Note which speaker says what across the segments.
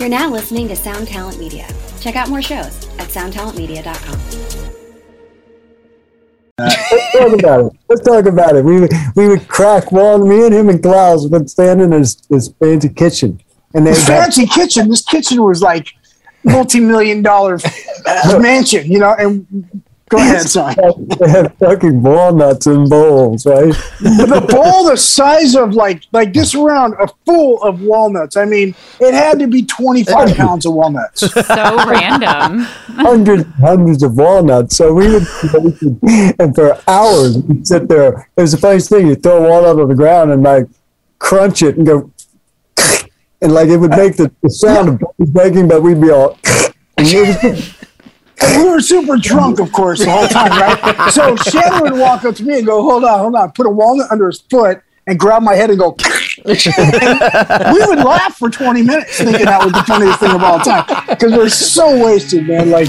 Speaker 1: You're now listening to Sound Talent Media. Check out more shows at soundtalentmedia.com.
Speaker 2: Let's talk about it. Let's talk about it. We would, we would crack one. Me and him and Klaus would stand in his, his fancy kitchen, and they
Speaker 3: This fancy kitchen. This kitchen was like multi-million dollar mansion, you know. And go ahead, son.
Speaker 2: they had fucking walnuts in bowls, right?
Speaker 3: the bowl the size of like like this round, a full of walnuts. I mean, it had to be twenty-five pounds of walnuts.
Speaker 4: So random.
Speaker 2: hundreds, hundreds of walnuts. So we would, and for hours we'd sit there. It was the funniest thing. You throw a walnut on the ground and like crunch it and go, and like it would make the, the sound of breaking, but we'd be all. And it was,
Speaker 3: And we were super drunk, of course, the whole time, right? So Shannon would walk up to me and go, "Hold on, hold on," put a walnut under his foot and grab my head and go. and we would laugh for 20 minutes thinking that was the funniest thing of all time because we're so wasted, man. Like,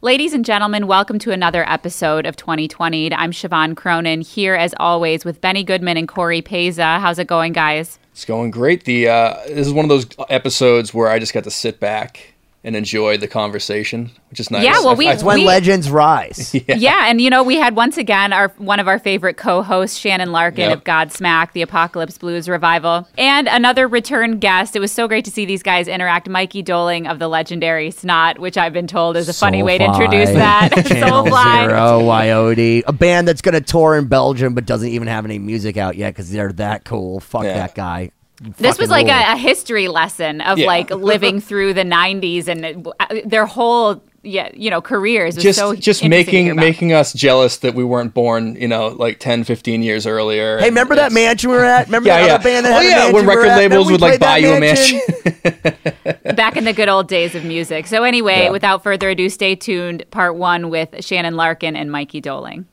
Speaker 4: Ladies and gentlemen, welcome to another episode of 2020. I'm Siobhan Cronin here as always with Benny Goodman and Cory Peza. How's it going, guys?
Speaker 5: It's going great. The uh, this is one of those episodes where I just got to sit back and enjoy the conversation, which is nice.
Speaker 4: Yeah, well, we-
Speaker 5: I-
Speaker 6: It's when
Speaker 4: We-
Speaker 6: legends rise.
Speaker 4: Yeah. and you know, we had once again our one of our favorite co-hosts, Shannon Larkin
Speaker 5: Yep.
Speaker 4: of Godsmack, the Apocalypse Blues revival, and another return guest. It was so great to see these guys interact. Mikey Doling of the legendary Snot, which I've been told is a funny way to introduce that.
Speaker 6: Channel
Speaker 4: Soulfly.
Speaker 6: Zero, Coyote, a band that's going to tour in Belgium but doesn't even have any music out yet because they're that cool. Fuck
Speaker 5: Yeah.
Speaker 6: that guy.
Speaker 4: This was like a, a history lesson of
Speaker 5: Yeah.
Speaker 4: like living through the 90s and uh, their whole yeah, you know, careers.
Speaker 5: Just
Speaker 4: so
Speaker 5: just
Speaker 4: interesting to hear
Speaker 5: making making us jealous that we weren't born, you know, like 10, 15 years earlier.
Speaker 6: Hey, remember that mansion we were at? Remember
Speaker 5: Yeah,
Speaker 6: that
Speaker 5: yeah.
Speaker 6: other band that
Speaker 5: Oh,
Speaker 6: had a
Speaker 5: yeah,
Speaker 6: mansion
Speaker 5: when
Speaker 6: we were
Speaker 5: record
Speaker 6: at?
Speaker 5: labels would, like, buy you a mansion.
Speaker 4: back in the good old days of music. So anyway,
Speaker 5: Yeah.
Speaker 4: without further ado, stay tuned. Part one with Shannon Larkin and Mikey Doling.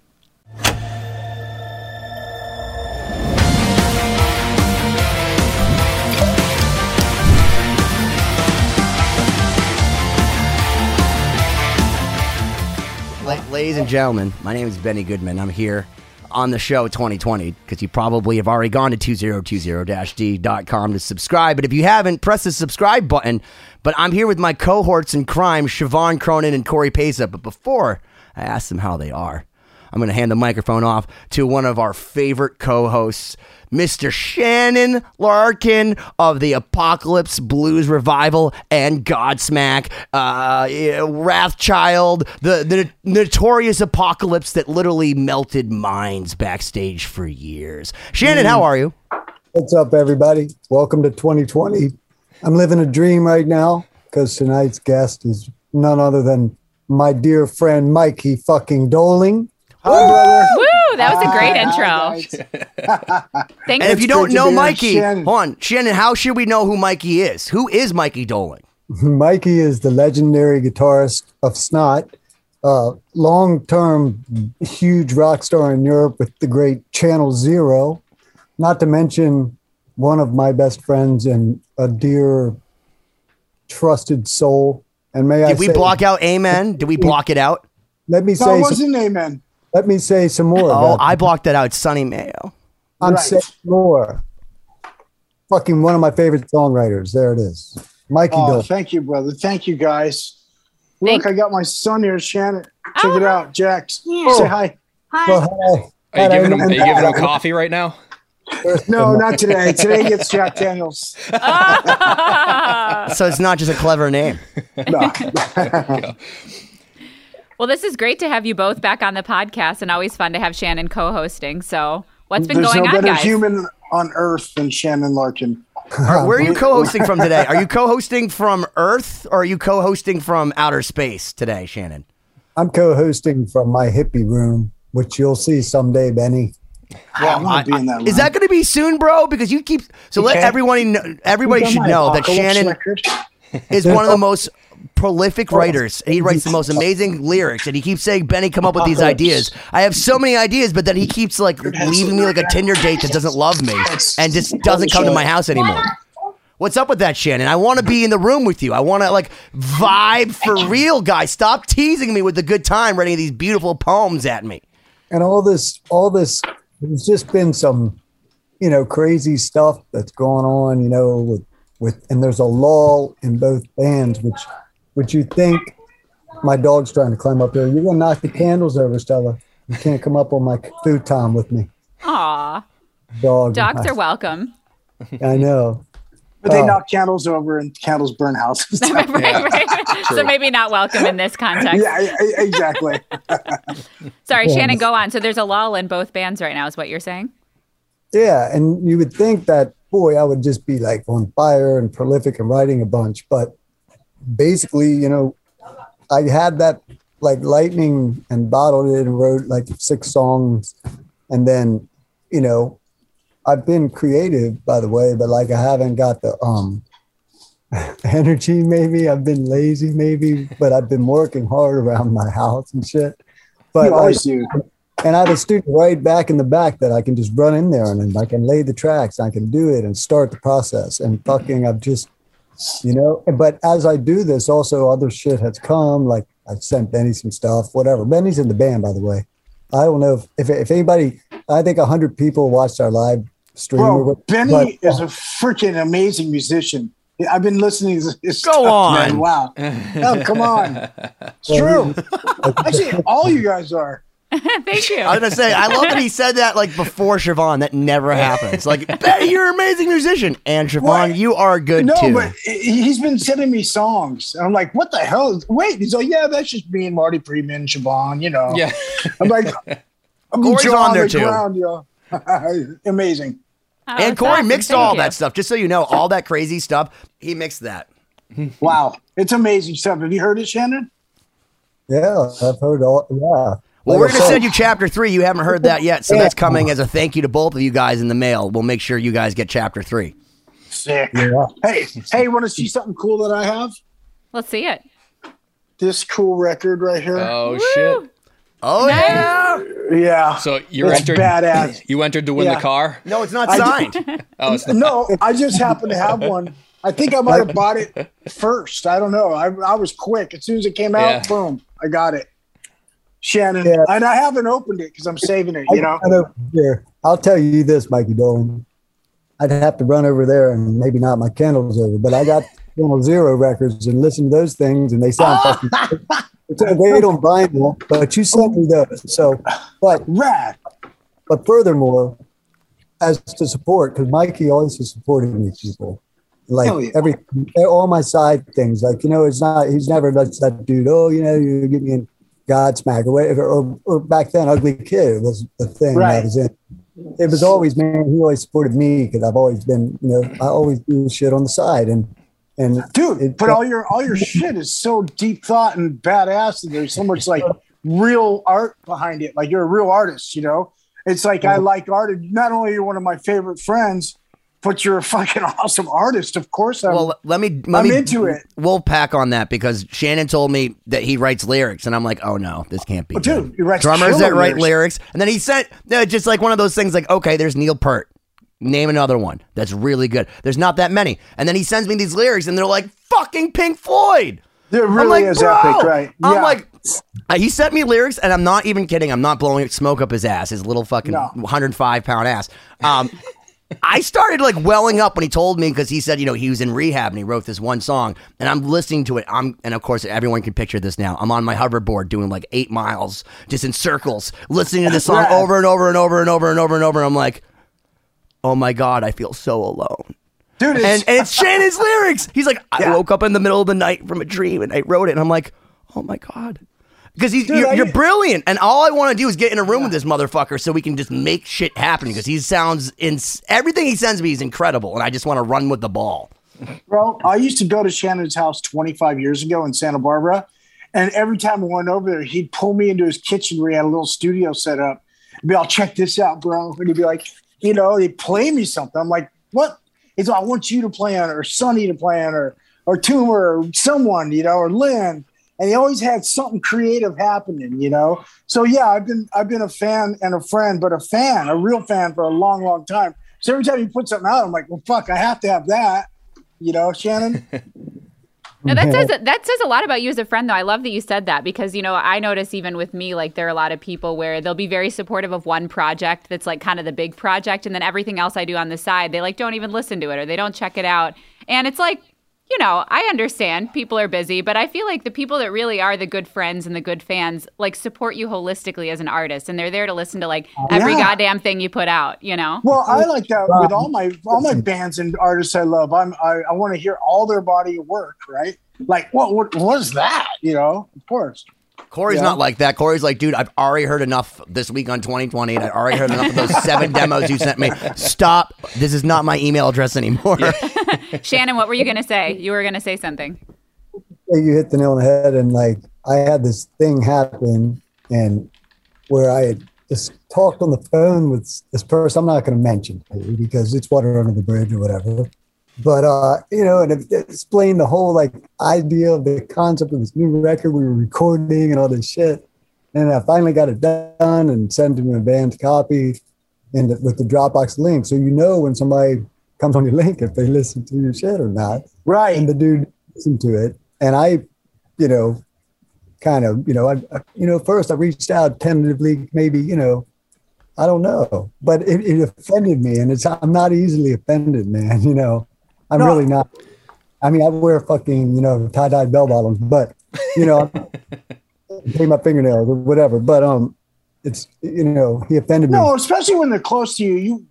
Speaker 6: Ladies and gentlemen, my name is Benny Goodman. I'm here on the show 2020 because you probably have already gone to 2020-d.com to subscribe. But if you haven't, press the subscribe button. But I'm here with my cohorts in crime, Siobhan Cronin and Cory Pesa. But before I ask them how they are, I'm going to hand the microphone off to one of our favorite co-hosts, Mr. Shannon Larkin of the Apocalypse Blues Revival and Godsmack, uh, Wrathchild, the, the notorious apocalypse that literally melted minds backstage for years. Shannon, how are you?
Speaker 2: What's up, everybody? Welcome to 2020. I'm living a dream right now because tonight's guest is none other than my dear friend Mikey fucking Doling.
Speaker 3: hi, brother.
Speaker 4: Woo! That was a great
Speaker 3: Hi,
Speaker 4: intro.
Speaker 3: guys.
Speaker 4: Thank
Speaker 6: And if you don't know Mikey,
Speaker 3: Shannon.
Speaker 6: hold on, Shannon, how should we know who Mikey is? Who is Mikey Doling?
Speaker 2: Mikey is the legendary guitarist of Snot, uh, long term huge rock star in Europe with the great Channel Zero, not to mention one of my best friends and a dear trusted soul. And may I
Speaker 6: Did we
Speaker 2: say,
Speaker 6: block out Amen? Did we block it out?
Speaker 2: let me
Speaker 3: No, it
Speaker 2: say some,
Speaker 3: wasn't amen.
Speaker 2: Let me say some more.
Speaker 6: Oh, I blocked that out. Sonny Mayo.
Speaker 2: I'm
Speaker 3: Right.
Speaker 2: saying more. Fucking one of my favorite songwriters. There it is. Mikey
Speaker 3: Oh,
Speaker 2: Doling.
Speaker 3: thank you, brother. Thank you, guys.
Speaker 4: Thank-
Speaker 3: Look, I got my son here, Shannon. Oh, Check
Speaker 4: Oh.
Speaker 3: it out, Jax.
Speaker 1: Yeah.
Speaker 3: Say oh. hi.
Speaker 2: Well, hi.
Speaker 5: Are you giving him, are you giving him coffee right now?
Speaker 3: No, not today. Today gets Jack Daniels.
Speaker 6: So it's not just a clever name.
Speaker 3: No.
Speaker 4: well, this is great to have you both back on the podcast, and always fun to have Shannon co-hosting. So, what's been
Speaker 3: There's
Speaker 4: going
Speaker 3: no
Speaker 4: on,
Speaker 3: better
Speaker 4: guys?
Speaker 3: human on earth than Shannon Larkin.
Speaker 6: Are- where are you co-hosting from today? Are you co-hosting from Earth or are you co-hosting from outer space today, Shannon?
Speaker 2: I'm co-hosting from my hippie room, which you'll see someday, Benny.
Speaker 3: I want to be in that.
Speaker 6: Is that going to be soon, bro? Because you keep so let
Speaker 3: Okay.
Speaker 6: everyone know, everybody should know that Shannon is one of the most prolific writers. And he writes the most amazing lyrics, and he keeps saying, "Benny, come up with these ideas." I have so many ideas, but then he keeps like leaving me like a Tinder date that doesn't love me and just doesn't come to my house anymore. What's up with that, Shannon? I want to be in the room with you. I want to like vibe for real, guys. Stop teasing me with the good time writing these beautiful poems at me.
Speaker 2: And all this, all this, there's just been some you know, crazy stuff that's going on, you know, with with and there's a lull in both bands, which which you think my dog's trying to climb up here? You're gonna knock the candles over, Stella. You can't come up on my food, futon with me.
Speaker 4: Aw.
Speaker 2: Dog.
Speaker 4: Dogs are welcome.
Speaker 2: I know.
Speaker 3: But they
Speaker 2: Oh.
Speaker 3: knock candles over and candles burn houses.
Speaker 4: right, right. So maybe not welcome in this context.
Speaker 3: yeah, exactly.
Speaker 4: Sorry,
Speaker 2: Yeah.
Speaker 4: Shannon, go on. So there's a lull in both bands right now, is what you're saying?
Speaker 2: Yeah, and you would think that boy, I would just be like on fire and prolific and writing a bunch, but basically, you know, I had that like lightning and bottled it and wrote like six songs, and then, you know, I've been creative by the way, but like I haven't got the um energy. Maybe I've been lazy, maybe, but I've been working hard around my house and shit. But
Speaker 3: you
Speaker 2: like,
Speaker 3: always do.
Speaker 2: and I have a studio right back in the back that I can just run in there and then I can lay the tracks, I can do it and start the process. And fucking, I've just, you know. But as I do this, also other shit has come. Like I've sent Benny some stuff, whatever. Benny's in the band, by the way. I don't know if if, if anybody. I think hundred people watched our live stream.
Speaker 3: Bro,
Speaker 2: what-
Speaker 3: Benny
Speaker 2: but,
Speaker 3: is oh. a freaking amazing musician. I've been listening to his
Speaker 6: Go
Speaker 3: stuff,
Speaker 6: on.
Speaker 3: man. Wow. Oh, come on. It's true. Actually, all you guys are.
Speaker 4: Thank you.
Speaker 6: I was gonna say, I love that he said that like before Siobhan. That never happens. Like, Betty, you're an amazing musician, and Siobhan,
Speaker 3: What?
Speaker 6: you are good
Speaker 3: no,
Speaker 6: too.
Speaker 3: but he- he's been sending me songs. And I'm like, what the hell? Wait, he's like, yeah, that's just me and Marty Friedman, Siobhan, you know.
Speaker 5: Yeah.
Speaker 3: I'm like, I'm
Speaker 6: Cory's
Speaker 3: jaw
Speaker 6: on there
Speaker 3: the
Speaker 6: too.
Speaker 3: ground, yo. Amazing.
Speaker 4: Oh,
Speaker 6: and Cory
Speaker 4: awesome.
Speaker 6: mixed
Speaker 4: Thank
Speaker 6: all
Speaker 4: you.
Speaker 6: that stuff. Just so you know, all that crazy stuff, he mixed that.
Speaker 3: Wow. It's amazing stuff. Have you heard it, Shannon?
Speaker 2: yeah, I've heard all. Yeah.
Speaker 6: Well,
Speaker 2: Like
Speaker 6: we're gonna
Speaker 2: said,
Speaker 6: send you chapter three. You haven't heard that yet, so that's coming as a thank you to both of you guys in the mail. We'll make sure you guys get chapter three.
Speaker 3: Sick.
Speaker 2: Yeah.
Speaker 3: Hey, hey, want to see something cool that I have?
Speaker 4: Let's see it.
Speaker 3: This cool record right here.
Speaker 5: Oh shit!
Speaker 6: Oh yeah.
Speaker 3: yeah.
Speaker 5: So you're
Speaker 3: It's
Speaker 5: entered.
Speaker 3: badass.
Speaker 5: You entered to win
Speaker 3: Yeah.
Speaker 5: the car.
Speaker 6: No, it's not signed.
Speaker 5: Oh, it's not.
Speaker 3: no, I just happen to have one. I think I might have bought it first. I don't know. I, I was quick. As soon as it came out,
Speaker 5: Yeah.
Speaker 3: boom, I got it. Shannon,
Speaker 2: Yeah.
Speaker 3: and I haven't opened it because I'm saving it. You know,
Speaker 2: here. I'll tell you this, Mikey Doling. I'd have to run over there and maybe not my candles over, but I got Channel Zero records and listen to those things, and they sound fucking. It's great on vinyl, but you sent me those. So, but
Speaker 3: rad.
Speaker 2: but furthermore, as to support, because Mikey always has supported me, people. Like
Speaker 3: yeah.
Speaker 2: every all my side things, like you know, it's not he's never like that dude. Oh, you know, you get me in Godsmack or whatever. Or, or back then, Ugly Kid was the thing
Speaker 3: Right.
Speaker 2: that was in. It was always man. He always supported me because I've always been, you know, I always do shit on the side and and
Speaker 3: dude.
Speaker 2: it-
Speaker 3: but all your all your shit is so deep thought and badass, and there's so much like real art behind it. Like you're a real artist, you know. It's like I like art. and Not only are you one of my favorite friends, but you're a fucking awesome artist. Of course, I'm.
Speaker 6: Well, let me. Let
Speaker 3: I'm
Speaker 6: me,
Speaker 3: into it.
Speaker 6: We'll pack on that because Shannon told me that he writes lyrics, and I'm like, oh no, this can't be.
Speaker 3: Well, dude, he writes
Speaker 6: drummers that write
Speaker 3: lyrics.
Speaker 6: lyrics, and then he sent no, just like one of those things. Like, okay, there's Neil Peart. Name another one that's really good. There's not that many, and then he sends me these lyrics, and they're like fucking Pink Floyd. I'm
Speaker 3: really
Speaker 6: like,
Speaker 3: is
Speaker 6: bro.
Speaker 3: epic, right?
Speaker 6: I'm
Speaker 3: Yeah.
Speaker 6: like, uh, he sent me lyrics, and I'm not even kidding. I'm not blowing smoke up his ass, his little fucking
Speaker 3: No.
Speaker 6: 105 pound ass. Um, I started like welling up when he told me because he said, you know, he was in rehab and he wrote this one song, and I'm listening to it. I'm, and of course, everyone can picture this now. I'm on my hoverboard doing like eight miles, just in circles, listening to this song
Speaker 3: Rad.
Speaker 6: over and over and over and over and over and over. And I'm like, oh my god, I feel so alone
Speaker 3: dude, it's,
Speaker 6: and, and it's Shannon's lyrics. He's like, I
Speaker 3: Yeah.
Speaker 6: woke up in the middle of the night from a dream and I wrote it. And I'm like, oh my God. Because he's
Speaker 3: Dude,
Speaker 6: you're,
Speaker 3: I-
Speaker 6: you're brilliant. And all I want to do is get in a room with this motherfucker so we can just make shit happen because he sounds in everything he sends me is incredible. And I just want to run with the ball.
Speaker 3: bro. I used to go to Shannon's house 25 years ago in Santa Barbara, and every time I went over there, he'd pull me into his kitchen where he had a little studio set up. He'd be, "I'll check this out, bro," and he'd be like, you know, he'd play me something. I'm like, "What?" He's like, "I want you to play on, or Sonny to play on, or or Tumor, or someone, you know, or Lynn." And he always had something creative happening, you know. So yeah, I've been I've been a fan and a friend, but a fan, a real fan for a long, long time. So every time you put something out, I'm like, well, fuck, I have to have that. You know, Shannon?
Speaker 4: No, that says that says a lot about you as a friend, though. I love that you said that because you know I notice even with me, like there are a lot of people where they'll be very supportive of one project that's like kind of the big project, and then everything else I do on the side, they like don't even listen to it or they don't check it out, and it's like. You know, I understand people are busy, but I feel like the people that really are the good friends and the good fans like support you holistically as an artist, and they're there to listen to like every
Speaker 3: Yeah.
Speaker 4: goddamn thing you put out. You know,
Speaker 3: Well, I like that with um, all my all my bands and artists I love. I'm I, I want to hear all their body of work, right? Like, what what was that? You know, of course.
Speaker 6: Cory's
Speaker 3: Yeah.
Speaker 6: not like that. Cory's like, dude, I've already heard enough this week on 2020, and I already heard enough of those seven demos you sent me. Stop. This is not my email address anymore.
Speaker 4: Shannon, what were you gonna say? You were gonna say something.
Speaker 2: you hit the nail on the head and like i had this thing happen and where i had just talked on the phone with this person i'm not going to mention who because it's water under the bridge or whatever but uh you know and it explained the whole like idea of the concept of this new record we were recording and all this shit. And i finally got it done and sent him an advanced copy and with the dropbox link. So you know when somebody comes on your link if they listen to your shit or not.
Speaker 3: Right.
Speaker 2: and the dude listened to it. And i you know kind of you know I, I you know first i reached out tentatively maybe you know i don't know. But it, it offended me and it's i'm not easily offended man you know i'm
Speaker 3: No.
Speaker 2: really not i mean i wear fucking you know tie-dyed bell bottoms but you know paint my fingernails or whatever but um it's you know he offended me
Speaker 3: No, especially when they're close to you. You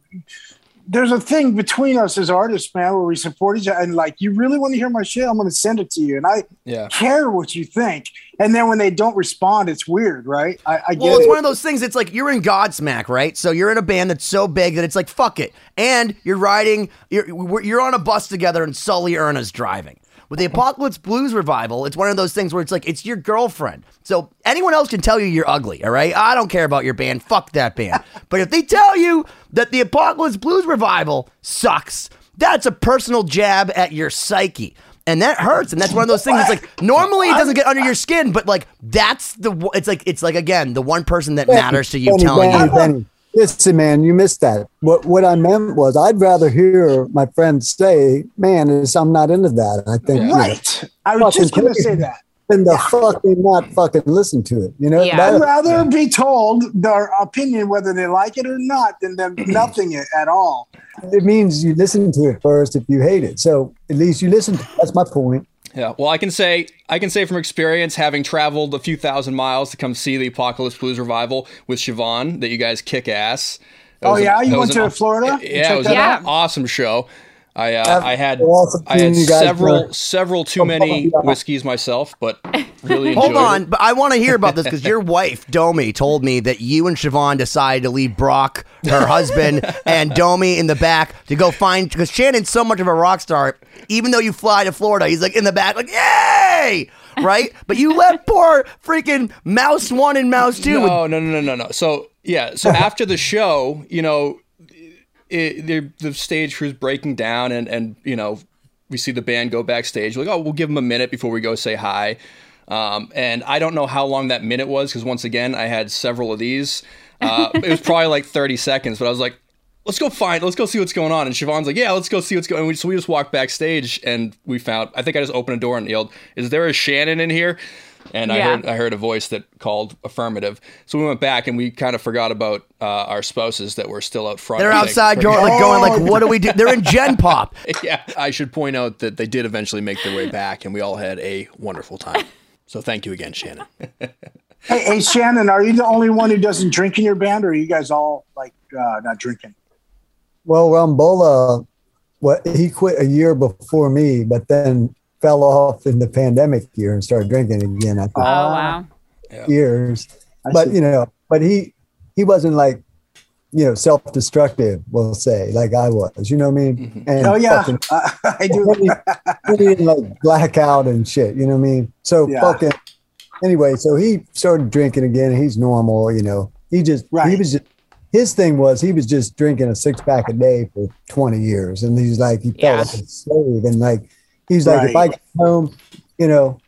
Speaker 3: there's a thing between us as artists, man, where we support each other. And like, you really want to hear my shit? I'm going to send it to you, and I
Speaker 5: Yeah.
Speaker 3: care what you think. And then when they don't respond, it's weird, right? I, I get
Speaker 6: Well, it's
Speaker 3: it.
Speaker 6: one of those things. It's like you're in Godsmack, right? So you're in a band that's so big that it's like fuck it, and you're riding. You're we're- you're on a bus together, and Sully Erna's driving. With the Apocalypse Blues revival, it's one of those things where it's like it's your girlfriend. So anyone else can tell you you're ugly, all right? I don't care about your band. Fuck that band. but if they tell you that the Apocalypse Blues revival sucks, that's a personal jab at your psyche. And that hurts, and that's one of those things. It's like normally it doesn't get under your skin, but like that's the. It's like it's like again the one person that matters to you telling you.
Speaker 2: Benny. Listen, man, you missed that. What what I meant was I'd rather hear my friends say, "Man, is I'm not into that." I think you know,
Speaker 3: right. I was just
Speaker 2: Fucking
Speaker 3: going to
Speaker 2: crazy.
Speaker 3: say that.
Speaker 2: than the fucking not fucking listen to it. You know,
Speaker 4: Yeah.
Speaker 3: I'd rather be told their opinion, whether they like it or not, than them nothing it at all.
Speaker 2: it means you listen to it first if you hate it. So at least you listen. To, that's my point.
Speaker 5: Yeah, well, I can say I can say from experience, having traveled a few thousand miles to come see the Apocalypse Blues revival with Siobhan, that you guys kick ass. That
Speaker 3: Oh,
Speaker 5: was a-
Speaker 3: yeah? You went to
Speaker 5: an-
Speaker 3: Florida?
Speaker 5: Yeah, it was
Speaker 3: that
Speaker 5: an
Speaker 4: out?
Speaker 5: awesome show. I uh, I had
Speaker 2: awesome
Speaker 5: I had
Speaker 2: seeing you guys
Speaker 5: several
Speaker 2: there.
Speaker 5: several too many whiskeys myself, but really enjoyed
Speaker 6: Hold on,
Speaker 5: it.
Speaker 6: but I want to hear about this because your wife Domi told me that you and Siobhan decided to leave Brock, her husband, and Domi in the back to go find because Shannon's so much of a rock star. Even though you fly to Florida, he's like in the back, like yay, right? But you left poor freaking Mouse One and Mouse Two. with-
Speaker 5: No, no, no, no, no, no. So yeah, so after the show, you know, it, the the stage crew's breaking down, and and you know, we see the band go backstage. We're like, oh, we'll give them a minute before we go say hi. Um, and I don't know how long that minute was because once again, I had several of these. Uh, it was probably like 30 seconds, but I was like, let's go find, let's go see what's going on. And Siobhan's like, yeah, let's go see what's going on. We, so we just walked backstage and we found, I think I just opened a door and yelled, is there a Shannon in here? And I heard I heard a voice that called affirmative. So we went back and we kind of forgot about uh, our spouses that were still out front.
Speaker 6: They're
Speaker 5: I think.
Speaker 6: outside going like going like, what do we do? They're in Gen Pop.
Speaker 5: Yeah, I should point out that they did eventually make their way back, and we all had a wonderful time. So thank you again, Shannon.
Speaker 3: Hey, hey, Shannon, are you the only one who doesn't drink in your band, or are you guys all like uh, not drinking?
Speaker 2: Well, Rombola, what he quit a year before me, but then fell off in the pandemic year and started drinking again I after
Speaker 4: Oh wow.
Speaker 2: years.
Speaker 3: I
Speaker 2: But you know, but he he wasn't like you know self-destructive. We'll say like I was. You know what I mean? Mm-hmm. And
Speaker 3: Oh yeah,
Speaker 2: fucking-
Speaker 3: I do.
Speaker 2: when he, when he didn't like blackout and shit. You know what I mean? So
Speaker 3: Yeah.
Speaker 2: fucking anyway. So he started drinking again. He's normal. You know. He just
Speaker 3: right.
Speaker 2: he was just his thing was he was just drinking a six pack a day for twenty years, and he's like he felt
Speaker 4: Yeah.
Speaker 2: like a slave, and like he's like if I
Speaker 3: Right.
Speaker 2: get home, you know.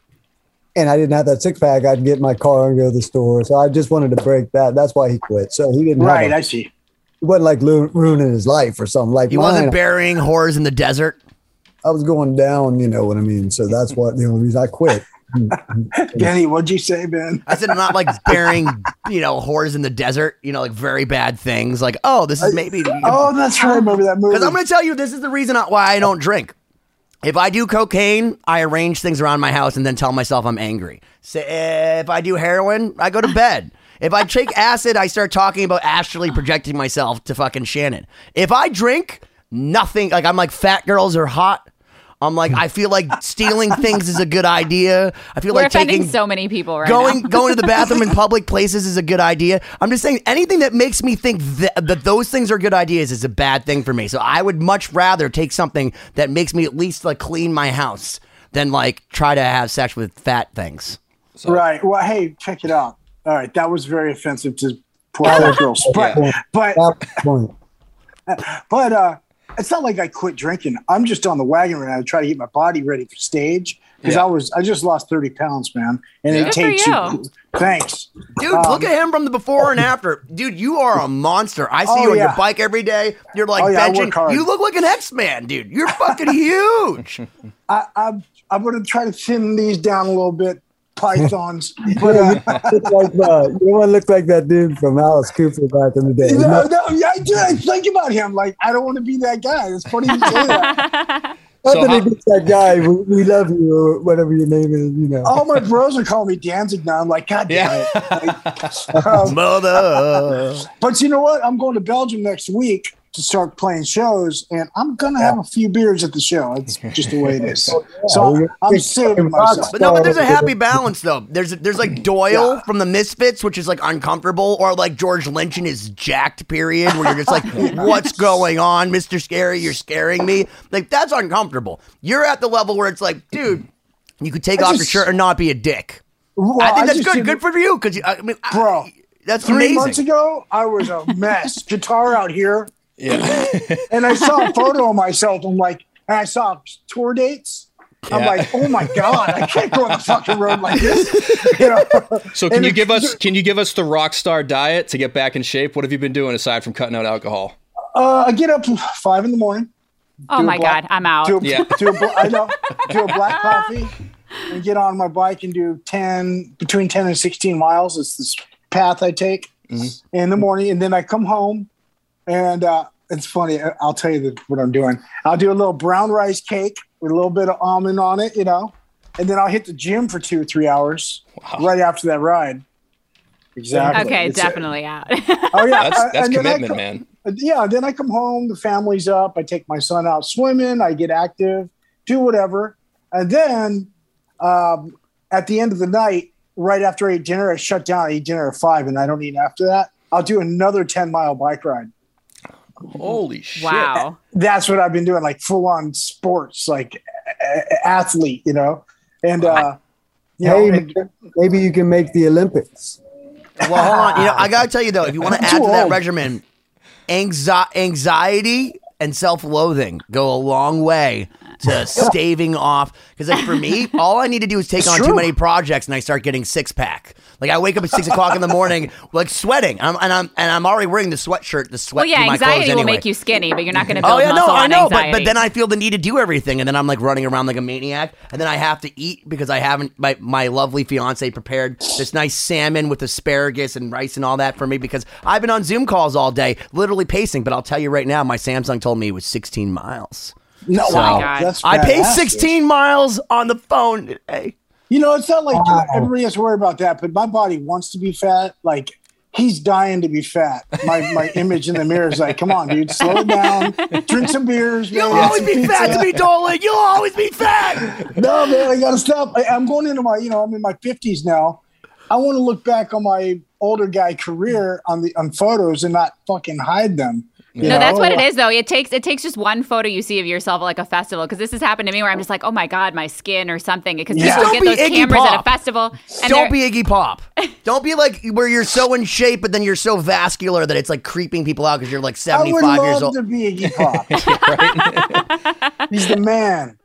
Speaker 2: And I didn't have that six pack. I'd get in my car and go to the store. So I just wanted to break that. That's why he quit. So he didn't
Speaker 3: Right,
Speaker 2: have. A,
Speaker 3: I see.
Speaker 2: it wasn't like lu- ruining his life or something. Like
Speaker 6: He
Speaker 2: mine.
Speaker 6: wasn't burying whores in the desert.
Speaker 2: I was going down. You know what I mean. So that's what the only reason I quit.
Speaker 3: Benny, what'd you say, Ben?
Speaker 6: I said I'm not like burying, you know, whores in the desert, you know, like very bad things. Like, oh, this is maybe.
Speaker 3: Oh, that's right. I remember that movie.
Speaker 6: Because I'm going to tell you, this is the reason why I don't drink. If I do cocaine, I arrange things around my house and then tell myself I'm angry. So if I do heroin, I go to bed. If I take acid, I start talking about astrally projecting myself to fucking Shannon. If I drink, nothing. Like I'm like fat girls are hot. I'm like I feel like stealing things is a good idea. I feel
Speaker 4: We're
Speaker 6: like
Speaker 4: offending
Speaker 6: taking
Speaker 4: so many people right
Speaker 6: going
Speaker 4: now.
Speaker 6: going to the bathroom in public places is a good idea. I'm just saying anything that makes me think that, that those things are good ideas is a bad thing for me. So I would much rather take something that makes me at least like clean my house than like try to have sex with fat things.
Speaker 3: Right. Well, hey, check it out. All right, that was very offensive to poor fat girls, but but
Speaker 2: That's the point.
Speaker 3: but uh, it's not like I quit drinking. I'm just on the wagon right now to try to get my body ready for stage because
Speaker 5: Yeah.
Speaker 3: I was I just lost 30 pounds, man, and
Speaker 5: Yeah.
Speaker 3: it
Speaker 4: Good for
Speaker 3: takes
Speaker 4: you.
Speaker 3: Thanks.
Speaker 6: Dude, look um, at him from the before and after. Dude, you are a monster. I see
Speaker 3: Oh,
Speaker 6: you on your bike every day. You're like
Speaker 3: Oh, yeah, I
Speaker 6: benching.
Speaker 3: work hard.
Speaker 6: You look like an X-Man, dude. You're fucking huge.
Speaker 3: I, I'm I'm going to try to thin these down a little bit, pythons. but uh,
Speaker 2: like, uh, you want to look like that dude from Alice Cooper back in the day.
Speaker 3: no, no, yeah, I do. I think about him like I don't want to be that guy. It's funny you say that.
Speaker 2: Not
Speaker 5: So
Speaker 2: that
Speaker 5: how-
Speaker 2: it's that guy. We, we love you, or whatever your name is. You know.
Speaker 3: All my bros are calling me Danzig now. I'm like, God damn
Speaker 5: Yeah.
Speaker 3: it. Like, um,
Speaker 6: Mother.
Speaker 3: But you know what? I'm going to Belgium next week to start playing shows, and I'm gonna have a few beers at the show. It's just the way it is. Oh, so I'm, I'm saving myself.
Speaker 6: But no, but there's a happy balance though. There's there's like Doyle from the Misfits, which is like uncomfortable, or like George Lynch in his jacked period, where you're just like, "What's going on, Mister Scary? You're scaring me." Like that's uncomfortable. You're at the level where it's like, dude, you could take
Speaker 3: I
Speaker 6: off your shirt and not be a dick.
Speaker 3: Well,
Speaker 6: I think that's
Speaker 3: just
Speaker 6: good. Good for you, because I mean, I-
Speaker 3: Bro,
Speaker 6: that's
Speaker 3: Three
Speaker 6: amazing.
Speaker 3: months ago, I was a mess. Guitar out here,
Speaker 5: Yeah.
Speaker 3: and I saw a photo of myself. I'm like, and I saw tour dates. I'm like, oh my god, I can't go on the fucking road like this. You know?
Speaker 5: So can
Speaker 3: And
Speaker 5: you give us can you give us the rock star diet to get back in shape? What have you been doing aside from cutting out alcohol?
Speaker 3: Uh, I get up five in the morning.
Speaker 4: oh my
Speaker 3: black-
Speaker 4: God, I'm out.
Speaker 3: Do a,
Speaker 5: Yeah.
Speaker 3: do a, I know. Do a black coffee and get on my bike and do 10, between 10 and 16 miles. It's this path I take
Speaker 5: Mm-hmm.
Speaker 3: in the morning. And then I come home and uh, it's funny. I- I'll tell you what I'm doing. I'll do a little brown rice cake with a little bit of almond on it, you know, and then I'll hit the gym for two or three hours right after that ride. Exactly.
Speaker 4: okay,
Speaker 3: It's a-
Speaker 4: definitely out.
Speaker 3: Oh yeah,
Speaker 5: That's that's
Speaker 3: and then I
Speaker 5: commitment,
Speaker 3: co-
Speaker 5: man.
Speaker 3: yeah, then I come home, the family's up, I take my son out swimming, I get active, do whatever. And then um, at the end of the night, right after I eat dinner, I shut down. I eat dinner at five and I don't eat after that. I'll do another 10 mile bike ride.
Speaker 5: Holy shit.
Speaker 4: wow.
Speaker 3: That's what I've been doing, like full on sports, like a- athlete, you know? And, uh, you know,
Speaker 2: hey,
Speaker 3: and-
Speaker 2: man, maybe you can make the Olympics.
Speaker 6: Well, hold on. You know, I gotta tell you though, if you want to add to that
Speaker 3: old.
Speaker 6: regimen, anxi- anxiety and self-loathing go a long way to staving off. Because like for me, all I need to do is take
Speaker 3: It's
Speaker 6: on too many projects, and I start getting six pack. Like I wake up at six o'clock in the morning, like sweating, I'm, and I'm and I'm already wearing the sweatshirt, the sweat.
Speaker 4: Well, yeah, anxiety will
Speaker 6: anyway.
Speaker 4: make you skinny, but you're not going to oh, build
Speaker 6: Oh yeah, no, I know, but but then I feel the need to do everything, and then I'm like running around like a maniac, and then I have to eat because I haven't. My my lovely fiance prepared this nice salmon with asparagus and rice and all that for me because I've been on Zoom calls all day, literally pacing. But I'll tell you right now, my Samsung told me it was 16 miles.
Speaker 3: No,
Speaker 6: So,
Speaker 3: wow,
Speaker 4: God.
Speaker 6: I paced
Speaker 3: badass, dude.
Speaker 6: 16 miles on the phone today.
Speaker 3: You know, it's not like
Speaker 2: Wow.
Speaker 3: everybody has to worry about that, but my body wants to be fat. Like he's dying to be fat. My my image in the mirror is like, come on, dude, slow down, drink some beers.
Speaker 6: You'll
Speaker 3: man,
Speaker 6: always
Speaker 3: some
Speaker 6: be fat
Speaker 3: pizza."
Speaker 6: to me, Doling. You'll always be fat.
Speaker 3: No, man, I gotta stop. I, I'm going into my, you know, I'm in my 50s now. I want to look back on my older guy career on the on photos and not fucking hide them. You
Speaker 4: No, that's what it is though. It takes it takes just one photo you see of yourself at like a festival because this has happened to me where I'm just like, oh my god, my skin or something. Because
Speaker 3: Yeah.
Speaker 4: people
Speaker 6: Don't
Speaker 4: get
Speaker 6: be
Speaker 4: those
Speaker 6: Iggy
Speaker 4: cameras at a festival. And
Speaker 6: Don't
Speaker 4: they're-
Speaker 6: be Iggy Pop. Don't be like where you're so in shape, but then you're so vascular that it's like creeping people out because you're like
Speaker 3: I would
Speaker 6: 75
Speaker 3: love
Speaker 6: years old.
Speaker 3: to be Iggy Pop. He's the man.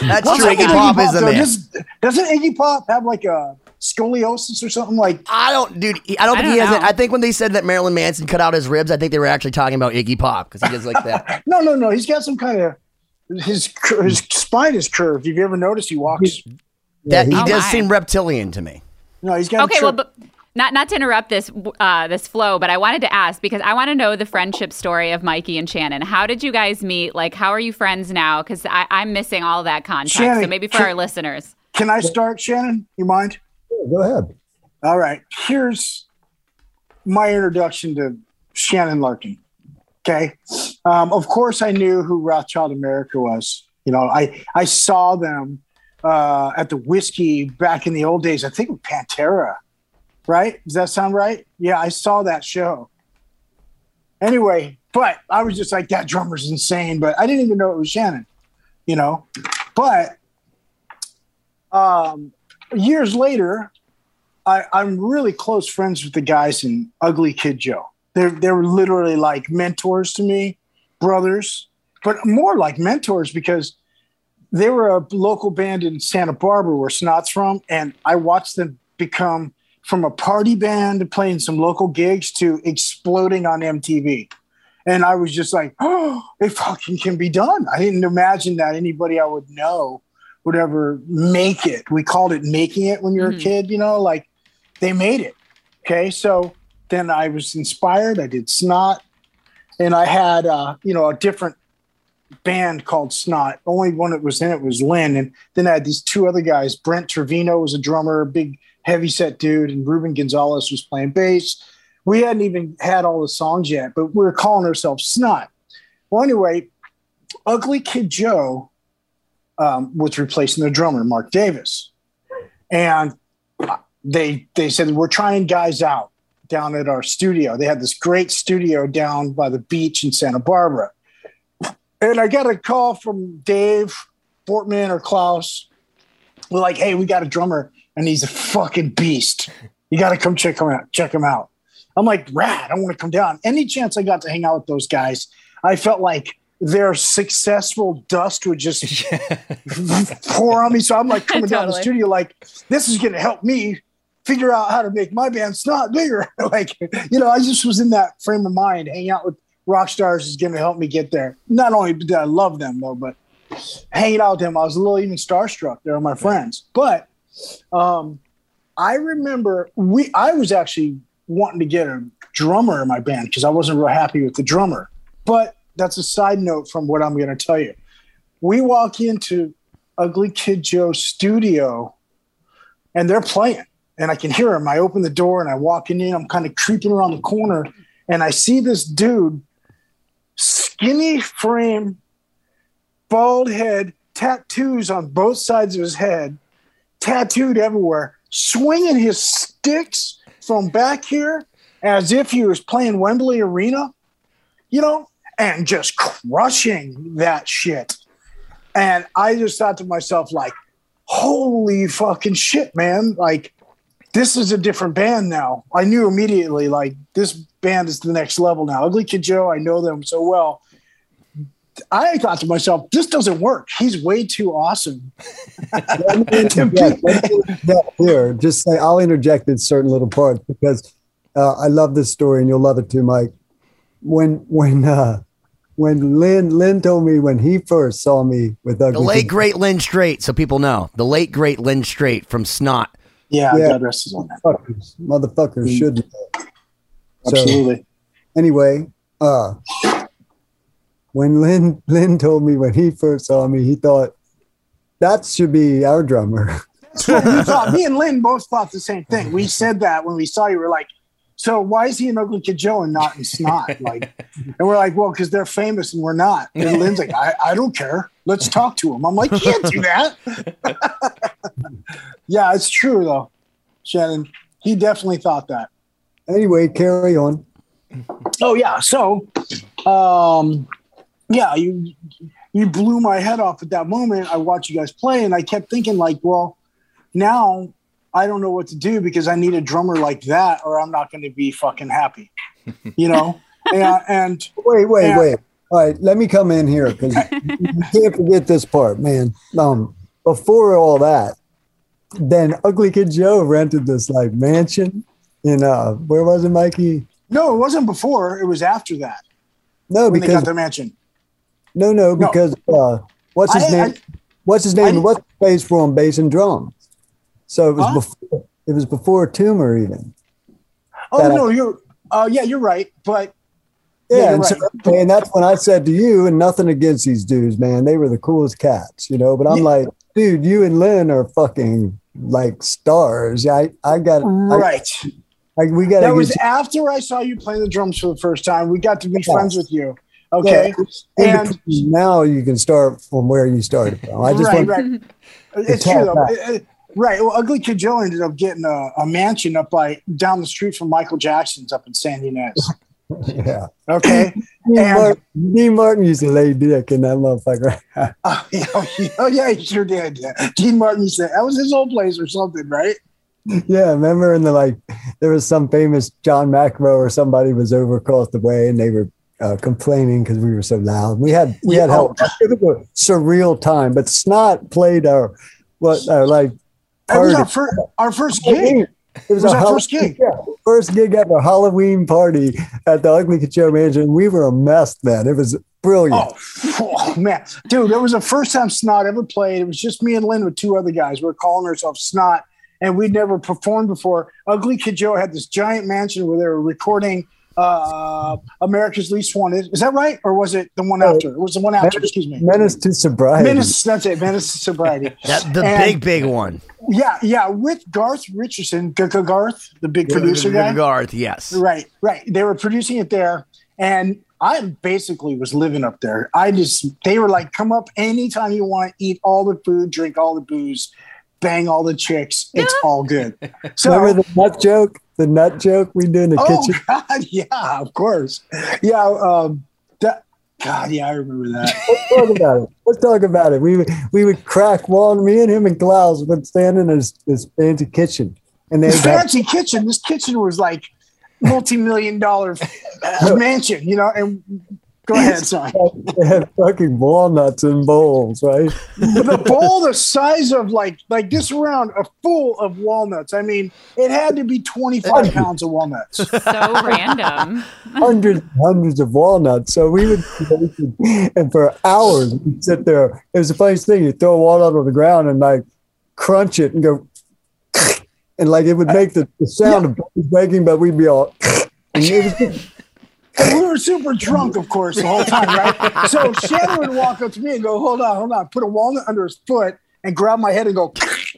Speaker 6: That's
Speaker 3: What's
Speaker 6: true.
Speaker 3: up
Speaker 6: Iggy Pop is the
Speaker 3: though?
Speaker 6: man.
Speaker 3: Does, doesn't Iggy Pop have like a scoliosis or something like?
Speaker 6: I don't, dude. I don't
Speaker 4: I
Speaker 6: think he
Speaker 4: don't
Speaker 6: has it. I think when they said that Marilyn Manson cut out his ribs, I think they were actually talking about Iggy Pop because he does like that.
Speaker 3: No, no, no. He's got some kind of his his spine is curved. Have you ever noticed he walks?
Speaker 6: That he
Speaker 4: Oh,
Speaker 6: does
Speaker 4: my.
Speaker 6: seem reptilian to me.
Speaker 3: No, he's got.
Speaker 4: Okay,
Speaker 3: a
Speaker 4: well, but not not to interrupt this uh, this flow, but I wanted to ask because I want to know the friendship story of Mikey and Shannon. How did you guys meet? Like, how are you friends now? Because I'm missing all that context. so maybe for
Speaker 3: can-
Speaker 4: our listeners.
Speaker 3: can I start, Shannon? You mind?
Speaker 2: Go ahead.
Speaker 3: All right. Here's my introduction to Shannon Larkin. Okay. Um, of course, I knew who Wrathchild America was. You know, I I saw them uh, at the whiskey back in the old days. I think Pantera, right? Does that sound right? Yeah, I saw that show. Anyway, but I was just like, that drummer's insane. But I didn't even know it was Shannon. You know, but um, years later, I, I'm really close friends with the guys in Ugly Kid Joe. They're they were literally like mentors to me, brothers, but more like mentors because they were a local band in Santa Barbara where Snot's from, and I watched them become from a party band playing some local gigs to exploding on MTV. And I was just like, oh, it fucking can be done. I didn't imagine that anybody I would know would ever make it. We called it making it when you're
Speaker 4: Mhm.
Speaker 3: a kid, you know, like they made it. Okay. So then I was inspired. I did Snot and I had, uh, you know, a different band called Snot. Only one that was in it was Lynn. And then I had these two other guys. Brent Trevino was a drummer, a big heavy set dude, and Ruben Gonzalez was playing bass. We hadn't even had all the songs yet, but we were calling ourselves Snot. Well, anyway, Ugly Kid Joe um, was replacing the drummer, Mark Davis. And they they said we're trying guys out down at our studio. They had this great studio down by the beach in Santa Barbara. And I got a call from Dave Fortman or Klaus. We're like, hey, we got a drummer and he's a fucking beast. You got to come check him out. Check him out. I'm like, rad. I want to come down. Any chance I got to hang out with those guys, I felt like their successful dust would just pour on me. So I'm like coming down the studio, like, this is going to help me figure out how to make my band snot bigger. like, you know, I just was in that frame of mind. Hanging out with rock stars is going to help me get there. Not only did I love them though, but hanging out with them, I was a little even starstruck. They're my friends. But um, I remember we. I was actually wanting to get a drummer in my band because I wasn't real happy with the drummer. But that's a side note from what I'm going to tell you. We walk into Ugly Kid Joe's studio, and they're playing, and I can hear them. I open the door and I walk in. I'm kind of creeping around the corner, and I see this dude, skinny frame, bald head, tattoos on both sides of his head, tattooed everywhere, swinging his sticks from back here as if he was playing Wembley Arena, you know, and just crushing that shit. And I just thought to myself, like, holy fucking shit, man. Like, this is a different band now. I knew immediately, like, this band is the next level now. Ugly Kid Joe, I know them so well. I thought to myself, this doesn't work. He's way too awesome.
Speaker 2: here, just say I'll interject in certain little parts because uh, I love this story and you'll love it too, Mike. When when uh, when Lynn Lynn told me when he first saw me with ugly
Speaker 6: The late great Lynn Strait, so people know. The late great Lynn Strait from Snot.
Speaker 3: yeah,
Speaker 2: Yeah.
Speaker 3: God rest his soul.
Speaker 2: motherfuckers, motherfuckers
Speaker 3: Mm.
Speaker 2: should know. So-
Speaker 3: Absolutely.
Speaker 2: anyway, uh, when Lynn Lynn told me when he first saw me, he thought that should be our drummer.
Speaker 3: That's what we thought. Me and Lynn both thought the same thing. We said that when we saw you. We're like, so why is he in Ugly Kid Joe and not in Snot? Like, and we're like, well, because they're famous and we're not. And Lynn's like, I, I don't care. Let's talk to him. I'm like, you can't do that. yeah, it's true though, Shannon. He definitely thought that.
Speaker 2: Anyway, carry on.
Speaker 3: Oh yeah. So, um, yeah, you you blew my head off at that moment. I watched you guys play, and I kept thinking, like, well, now I don't know what to do because I need a drummer like that, or I'm not going to be fucking happy, you know. and, and
Speaker 2: Wait, wait,
Speaker 3: Yeah.
Speaker 2: wait. All right, let me come in here because you can't forget this part, man. Um, before all that, then Ugly Kid Joe rented this like mansion in uh, where was it, Mikey?
Speaker 3: no, it wasn't before. It was after that
Speaker 2: No,
Speaker 3: when they got their mansion.
Speaker 2: no, no,
Speaker 3: No.
Speaker 2: because uh, what's his
Speaker 3: I-
Speaker 2: name?
Speaker 3: I-
Speaker 2: what's his
Speaker 3: I-
Speaker 2: name? What's the bass for on bass and drums? So it was
Speaker 3: Huh?
Speaker 2: before. It was before Tumor even.
Speaker 3: Oh
Speaker 2: that I-
Speaker 3: no, you're. Uh, yeah, you're right. But
Speaker 2: Yeah,
Speaker 3: Yeah,
Speaker 2: and, so,
Speaker 3: right.
Speaker 2: and that's when I said to you, and nothing against these dudes, man. They were the coolest cats, you know. But I'm
Speaker 3: Yeah.
Speaker 2: like, dude, you and Lynn are fucking like stars. I, I got,
Speaker 3: right.
Speaker 2: I, we got
Speaker 3: That was
Speaker 2: get
Speaker 3: after I saw you playing the drums for the first time. We got to be
Speaker 2: Yeah.
Speaker 3: friends with you. Okay. and
Speaker 2: now you can start from where you started from. I just
Speaker 3: right,
Speaker 2: want,
Speaker 3: right. It's true though. It- right. Well, Ugly Kid Joe ended up getting a, a mansion up by down the street from Michael Jackson's up in San Ynez.
Speaker 2: yeah.
Speaker 3: Okay.
Speaker 2: Dean
Speaker 3: And-
Speaker 2: Martin, Dean Martin used to lay dick in that motherfucker.
Speaker 3: Oh, yeah, oh, yeah, he sure did. Dean Martin said that was his old place or something, right?
Speaker 2: yeah, remember in the like, there was some famous John McEnroe or somebody was over across the way, and they were uh, complaining because we were so loud. We had we had help. It was a surreal time, but Snot played our what our like.
Speaker 3: It was our first, our first gig.
Speaker 2: It was,
Speaker 3: was
Speaker 2: our
Speaker 3: first gig.
Speaker 2: Yeah, first gig at the Halloween party at the Ugly Kid Joe Mansion. We were a mess then. It was brilliant.
Speaker 3: Oh, oh, man, dude, it was the first time Snot ever played. It was just me and Lynn with two other guys. We are calling ourselves Snot, and we'd never performed before. Ugly Kid Joe had this giant mansion where they were recording uh, America's Least Wanted. Is that right, or was it the one after? It was the one after. Excuse me.
Speaker 2: Menace to sobriety.
Speaker 3: Menace, that's it. Menace to sobriety.
Speaker 6: That, the
Speaker 3: And-
Speaker 6: big, big one.
Speaker 3: Yeah, yeah, with Garth Richardson, G- G- Garth, the big producer guy.
Speaker 6: Garth, yes.
Speaker 3: Right, right. They were producing it there, and I basically was living up there. I just they were like, "Come up anytime you want, eat all the food, drink all the booze, bang all the chicks. It's all good." So,
Speaker 2: Remember the nut joke? The nut joke we do in the
Speaker 3: oh
Speaker 2: kitchen?
Speaker 3: god, yeah, of course, yeah. Um, that God, yeah, I remember that.
Speaker 2: Let's talk about it. Let's talk about it. We would we would crack one. Me and him and Klaus would stand in his, his fancy kitchen, and they
Speaker 3: fancy kitchen. This kitchen was like multi-million dollar mansion, you know. And go ahead, sorry.
Speaker 2: they had fucking walnuts in bowls, right?
Speaker 3: The bowl the size of like like this round, a full of walnuts. I mean, it had to be 25 pounds of walnuts.
Speaker 4: So random.
Speaker 2: Hundreds, hundreds of walnuts. So we would, and for hours we'd sit there. It was the funniest thing. You throw a walnut on the ground and like crunch it and go, and like it would make the, the sound of breaking, but we'd be all. And it was just,
Speaker 3: And we were super drunk, of course, the whole time, right? So Shannon would walk up to me and go, "Hold on, hold on," put a walnut under his foot and grab my head and go.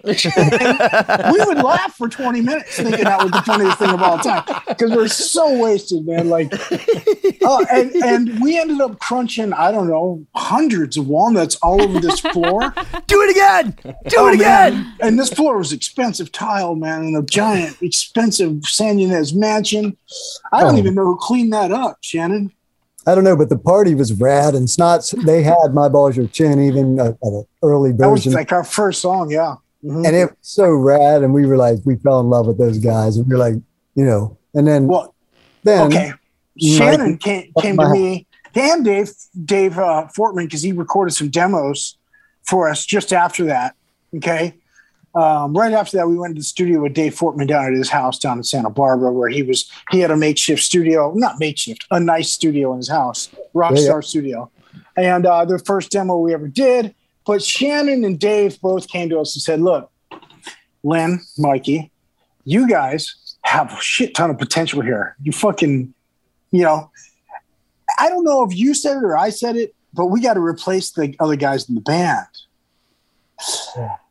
Speaker 3: And we would laugh for 20 minutes, thinking that was the funniest thing of all time because we're so wasted, man. Like, oh, and and we ended up crunching, I don't know, hundreds of walnuts all over this floor.
Speaker 6: Do it again. Do
Speaker 3: Oh,
Speaker 6: it again.
Speaker 3: man. And this floor was expensive tile, man, and a giant, expensive San Ynez mansion. I don't
Speaker 2: Oh.
Speaker 3: even know who cleaned that up, Shannon.
Speaker 2: I don't know, but the party was rad and snots. They had my balls your chin, even uh, an early version.
Speaker 3: That was like our first song, yeah. Mhm.
Speaker 2: and it was so rad. And we were like, we fell in love with those guys, and we are like, you know, and then
Speaker 3: Well,
Speaker 2: then
Speaker 3: okay.
Speaker 2: Mike-
Speaker 3: Shannon came, came to me and Dave Dave uh, Fortman because he recorded some demos for us just after that. Okay, um, right after that, we went to the studio with Dave Fortman down at his house down in Santa Barbara, where he was he had a makeshift studio, not makeshift, a nice studio in his house, Rockstar
Speaker 2: Yeah, yeah.
Speaker 3: Studio, and uh, the first demo we ever did. But Shannon and Dave both came to us and said, "Look, Lynn, Mikey, you guys have a shit ton of potential here. You fucking, you know, I don't know if you said it or I said it, but we got to replace the other guys in the band.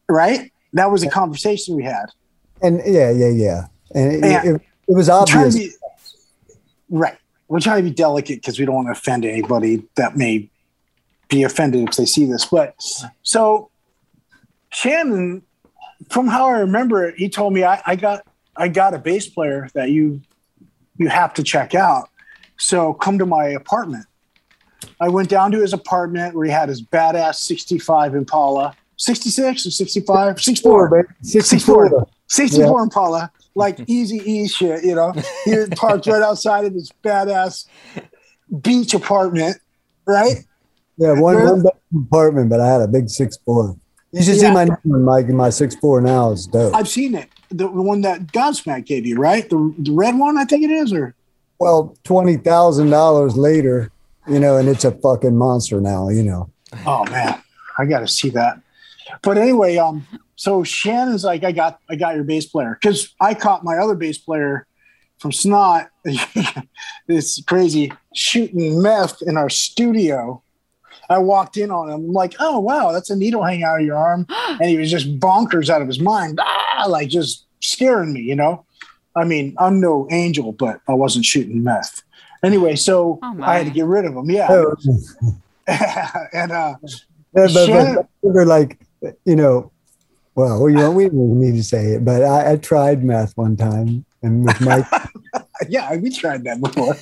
Speaker 3: Right? That was a conversation we had.
Speaker 2: and yeah, yeah, yeah, and it,
Speaker 3: Yeah.
Speaker 2: it, it was obvious.
Speaker 3: be, right. We're trying to be delicate because we don't want to offend anybody that may be offended if they see this. But so Shannon, from how I remember it, he told me I, I got I got a bass player that you you have to check out. So come to my apartment. I went down to his apartment where he had his badass 65 Impala. 66 or 65? 64.
Speaker 2: baby. 64.
Speaker 3: 64 Impala, like easy E shit, you know. He parked right outside of this badass beach apartment, right?
Speaker 2: Yeah, one, one bedroom apartment, but I had a big six four. You should see my Mike my six four now is dope.
Speaker 3: I've seen it. The, the one that Godsmack gave you, right? The, the red one, I think it is, or
Speaker 2: well, twenty thousand dollars later, you know, and it's a fucking monster now, you know.
Speaker 3: oh man. I got to see that. But anyway, um, so Shannon's like, I got, I got your bass player because I caught my other bass player from Snot. it's crazy shooting meth in our studio. I walked in on him. I'm like, oh wow, that's a needle hanging out of your arm, and he was just bonkers out of his mind, ah, like just scaring me. You know, I mean, I'm no angel, but I wasn't shooting meth. Anyway, so
Speaker 4: Oh.
Speaker 3: I had to get rid of him. Yeah,
Speaker 2: Oh,
Speaker 3: and uh,
Speaker 2: yeah, but,
Speaker 3: Shannon-
Speaker 2: but we were like, you know, well, you know, we don't need to say it, but I, I tried meth one time, and with Mike,
Speaker 3: yeah, we tried that before.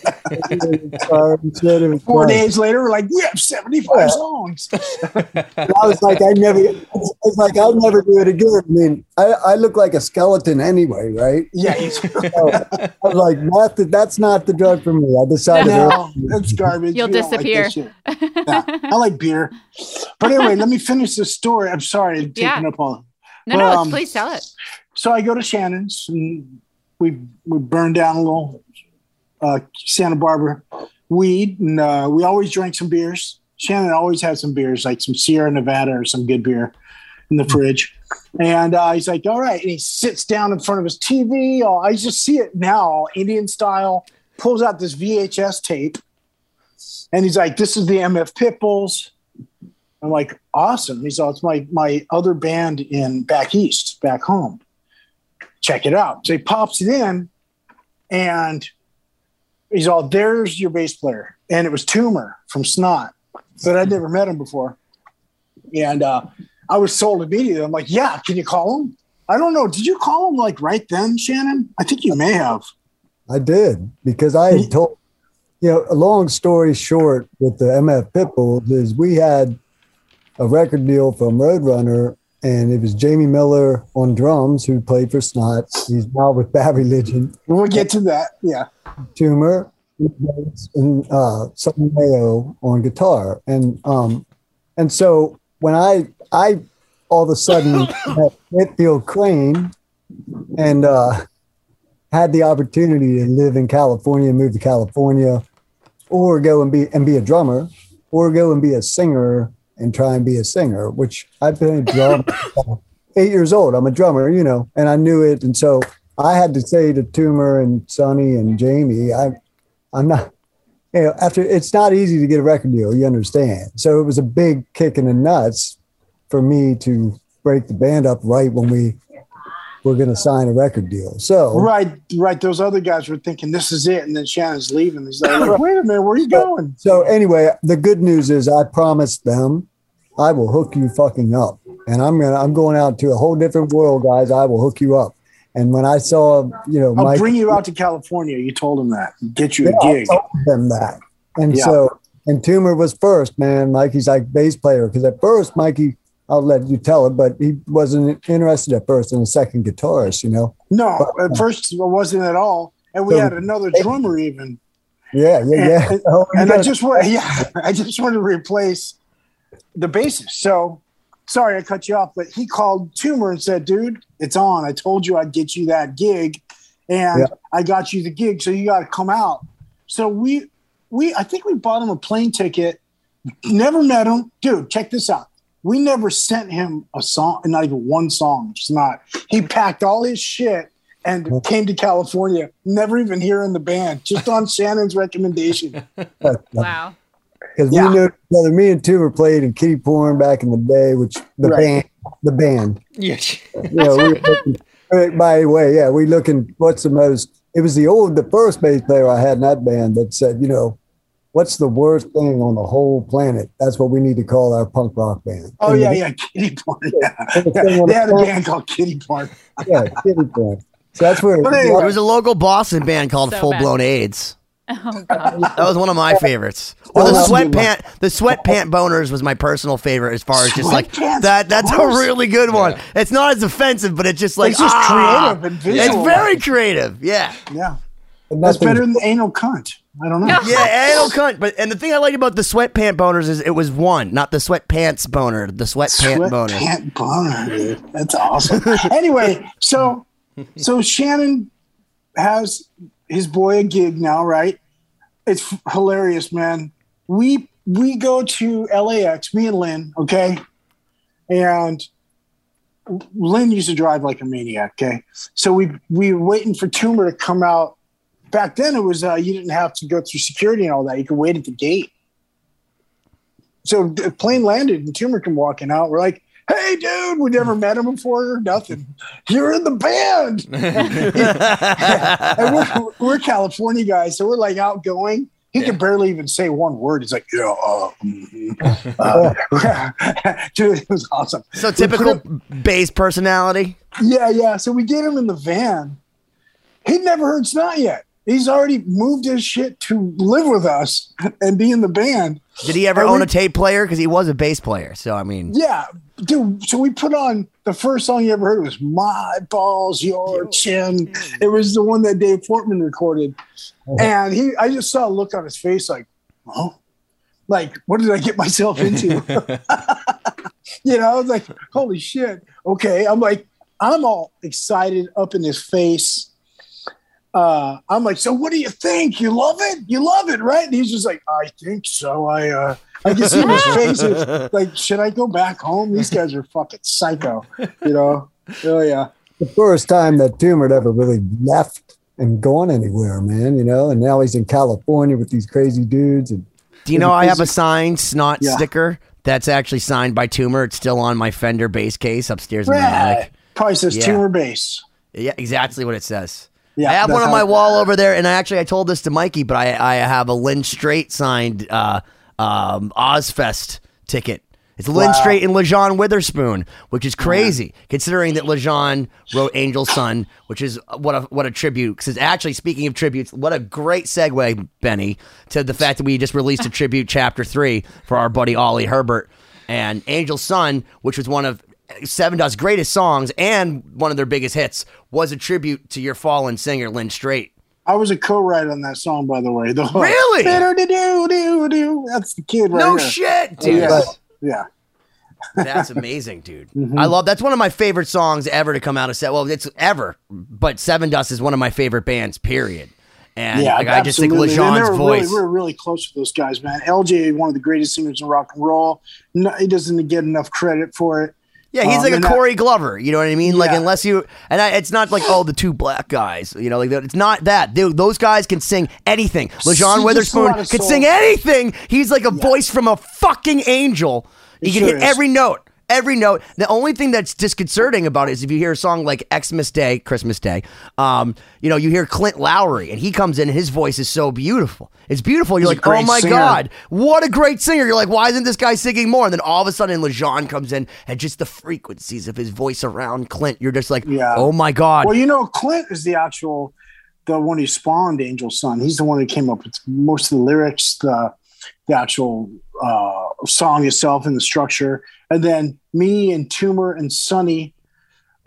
Speaker 2: said it was
Speaker 3: Four days later, we're like, we have 75
Speaker 2: Yeah.
Speaker 3: songs.
Speaker 2: I was like, I never, it's it's like I'll never do it again. I mean, I, I look like a skeleton anyway, right?
Speaker 3: Yeah, he's,
Speaker 2: So I was like, meth, that's not the drug for me. I decided.
Speaker 3: no, it's garbage.
Speaker 4: You'll
Speaker 3: We don't like
Speaker 4: disappear.
Speaker 3: Yeah, I like beer. But anyway, let me finish the story. I'm sorry, I'm taking
Speaker 4: Yeah.
Speaker 3: up all.
Speaker 4: No, no,
Speaker 3: Um,
Speaker 4: please tell it.
Speaker 3: So I go to Shannon's and we we burn down a little uh, Santa Barbara weed, and uh, we always drank some beers. Shannon always had some beers, like some Sierra Nevada or some good beer in the fridge. And uh, he's like, "All right," and he sits down in front of his TV. Oh, I just see it now, Indian style. Pulls out this VHS tape, and he's like, "This is the MF Pitbulls." I'm like, "Awesome!" He's all, "It's my my other band in back east, back home." Check it out. So he pops it in and he's all, there's your bass player. And it was Tumor from Snot, but I'd never met him before. And uh, I was sold immediately. I'm like, yeah, can you call him? I don't know. Did you call him like right then, Shannon? I think you may have.
Speaker 2: I did because I had told, you know, a long story short with the MF Pitbulls is we had a record deal from Roadrunner and it was Jamie Miller on drums who played for Snot. He's now with Bad Religion.
Speaker 3: We'll get to that. Yeah.
Speaker 2: Tumor and uh, Sonny Mayo on guitar, and um, and so when I I all of a sudden met Whitfield Crane and uh, had the opportunity to live in California, move to California, or go and be and be a drummer, or go and be a singer and try and be a singer, which I've been a drummer eight years old. I'm a drummer, you know, and I knew it, and so I had to say to Tumor and Sonny and Jamie, I, I'm not, you know, after it's not easy to get a record deal, you understand. So it was a big kick in the nuts for me to break the band up right when we were going to sign a record deal. So
Speaker 3: Right, right. Those other guys were thinking this is it. And then Shannon's leaving. He's like, wait a minute, where are you going?
Speaker 2: So anyway, the good news is I promised them I will hook you fucking up. And I'm gonna I'm going out to a whole different world, guys. I will hook you up. And when I saw, you know,
Speaker 3: I'll
Speaker 2: Mike,
Speaker 3: bring you out to California. You told him that. Get you a
Speaker 2: Yeah, I
Speaker 3: gig.
Speaker 2: told them that. And
Speaker 3: Yeah.
Speaker 2: so and Tumor was first, man. Mikey's like bass player. Because at first, Mikey, I'll let you tell it, but he wasn't interested at first in a second guitarist, you know.
Speaker 3: No, at uh, first I wasn't at all. And we
Speaker 2: So-
Speaker 3: had another drummer even.
Speaker 2: Yeah, yeah, yeah.
Speaker 3: And,
Speaker 2: Oh,
Speaker 3: and I just want yeah, I just wanted to replace the bassist. So sorry I cut you off, but he called Tumor and said, dude, it's on. I told you I'd get you that gig and
Speaker 2: Yeah.
Speaker 3: I got you the gig, so you gotta come out. So we we I think we bought him a plane ticket, never met him. Dude, check this out. We never sent him a song, not even one song. It's not. He packed all his shit and came to California, never even hearing the band, just on Shannon's recommendation.
Speaker 4: Wow.
Speaker 2: because
Speaker 3: Yeah.
Speaker 2: we knew together. Me and Tumor played in Kitty Porn back in the day, which the
Speaker 3: Right.
Speaker 2: band, the band.
Speaker 5: Yeah.
Speaker 2: You know, we looking, by the way, yeah, we looking. What's the most? It was the old, the first bass player I had in that band that said, you know, what's the worst thing on the whole planet? That's what we need to call our punk rock band.
Speaker 3: Oh
Speaker 2: And
Speaker 3: yeah,
Speaker 2: the-
Speaker 3: yeah, Kitty Porn. Yeah.
Speaker 2: and the
Speaker 3: They had a band called Kitty Porn.
Speaker 2: Yeah, Kitty Porn. So that's where.
Speaker 3: But anyway,
Speaker 6: There was a local Boston band called
Speaker 4: So
Speaker 6: Full Blown AIDS.
Speaker 4: Oh god.
Speaker 6: That was one of my favorites. Or the
Speaker 3: that's a good one.
Speaker 6: sweatpant, the sweatpant boners was my personal favorite as far as just like that. That's a really good one. It's not as offensive, but it's just like
Speaker 3: It's just
Speaker 6: ah,
Speaker 3: creative and
Speaker 6: It's very creative. Yeah,
Speaker 3: Yeah,
Speaker 2: and
Speaker 3: that's better than anal cunt. I don't know.
Speaker 6: yeah, anal cunt. But and the thing I liked about the sweatpant boners is it was one, not the sweatpants boner, the sweatpant boner.
Speaker 3: Sweatpant boner, dude. That's awesome. anyway, so so Shannon has his boy a gig now, right? It's hilarious, man. We we go to LAX, me and Lynn, okay? and Lynn used to drive like a maniac. Okay, so we we were waiting for Tumor to come out. Back then, it was uh, you didn't have to go through security and all that. You could wait at the gate. So the plane landed and Tumor came walking out. We're like, "Hey, dude, we never met him before. or Nothing. You're in the band." and we're, we're California guys, so we're like outgoing. He can barely even say one word. He's like, "Yeah, uh, mhm, uh." dude, it was awesome.
Speaker 6: So typical bass personality.
Speaker 3: yeah, yeah. So we get him in the van. He'd never heard Snot yet. He's already moved his shit to live with us and be in the band.
Speaker 6: Did he ever
Speaker 3: Are
Speaker 6: own
Speaker 3: we-
Speaker 6: a tape player? Because he was a bass player. So I mean,
Speaker 3: Yeah, dude. So we put on the first song you ever heard was "My Balls, Your Chin." It was the one that Dave Portman recorded, uh-huh. and he. I just saw a look on his face, like, "Oh, like what did I get myself into?" you know, I was like, "Holy shit!" Okay, I'm like, I'm all excited up in his face. Uh, I'm like, so what do you think? You love it? You love it, right? And he's just like, I think so. I uh, I can see his face. It's like, should I go back home? These guys are fucking psycho, you know? Oh yeah.
Speaker 2: the first time that Tumor had ever really left and gone anywhere, man, you know, and now he's in California with these crazy dudes. And
Speaker 6: do you know I have a signed snot
Speaker 3: Yeah.
Speaker 6: sticker that's actually signed by Tumor? It's still on my Fender bass case upstairs in the attic.
Speaker 3: Probably says
Speaker 6: Yeah.
Speaker 3: Tumor bass.
Speaker 6: Yeah, exactly what it says.
Speaker 3: Yeah,
Speaker 6: I have one on my wall over there, and I actually I told this to Mikey, but I I have a Lynn Strait signed uh, um, Ozzfest ticket. It's Lynn
Speaker 3: Wow.
Speaker 6: Strait and Lajon Witherspoon, which is crazy considering that Lajon wrote Angel's Son, which is what a what a tribute. Because actually, speaking of tributes, what a great segue, Benny, to the fact that we just released a tribute chapter three for our buddy Oli Herbert and Angel's Son, which was one of Sevendust's greatest songs and one of their biggest hits, was a tribute to your fallen singer Lynn Strait.
Speaker 3: I was a co-writer on that song, by the way. The.
Speaker 6: Really?
Speaker 3: That's the kid right
Speaker 6: No
Speaker 3: here.
Speaker 6: shit,
Speaker 3: Oh,
Speaker 6: dude.
Speaker 3: yeah. yeah.
Speaker 6: That's amazing, dude.
Speaker 3: Mm-hmm.
Speaker 6: I love that's one of my favorite songs ever to come out of set. Well, it's ever, but Sevendust is one of my favorite bands. Period. And
Speaker 3: Yeah,
Speaker 6: like, I just think.
Speaker 3: Lajon's
Speaker 6: voice.
Speaker 3: Really, we were really close with those guys, man. LJ, one of the greatest singers in rock and roll. No, he doesn't get enough credit for it.
Speaker 6: Yeah, he's
Speaker 3: Um,
Speaker 6: like a
Speaker 3: and that-
Speaker 6: Corey Glover. You know what I mean? Like unless you and I, it's not like oh the two black guys. You know, like it's not that. They, those guys can sing anything.
Speaker 3: Lajon
Speaker 6: Witherspoon can sing anything. He's like a voice from a fucking angel. He
Speaker 3: He
Speaker 6: can
Speaker 3: sure
Speaker 6: hit
Speaker 3: is.
Speaker 6: every note. Every note. The only thing that's disconcerting about it is if you hear a song like Xmas Day, Christmas Day, um, you know, you hear Clint Lowery and he comes in and his voice is so beautiful. It's beautiful. You're
Speaker 3: He's
Speaker 6: like, oh my
Speaker 3: singer.
Speaker 6: God, what a great singer. You're like, why isn't this guy singing more? And then all of a sudden Lajon comes in and just the frequencies of his voice around Clint, you're just like,
Speaker 3: Yeah.
Speaker 6: oh my God.
Speaker 3: Well, you know, Clint is the actual, the one who spawned Angel's Son. He's the one who came up with most of the lyrics, the the actual uh, song itself, and the structure. And then me and Tumor and Sonny,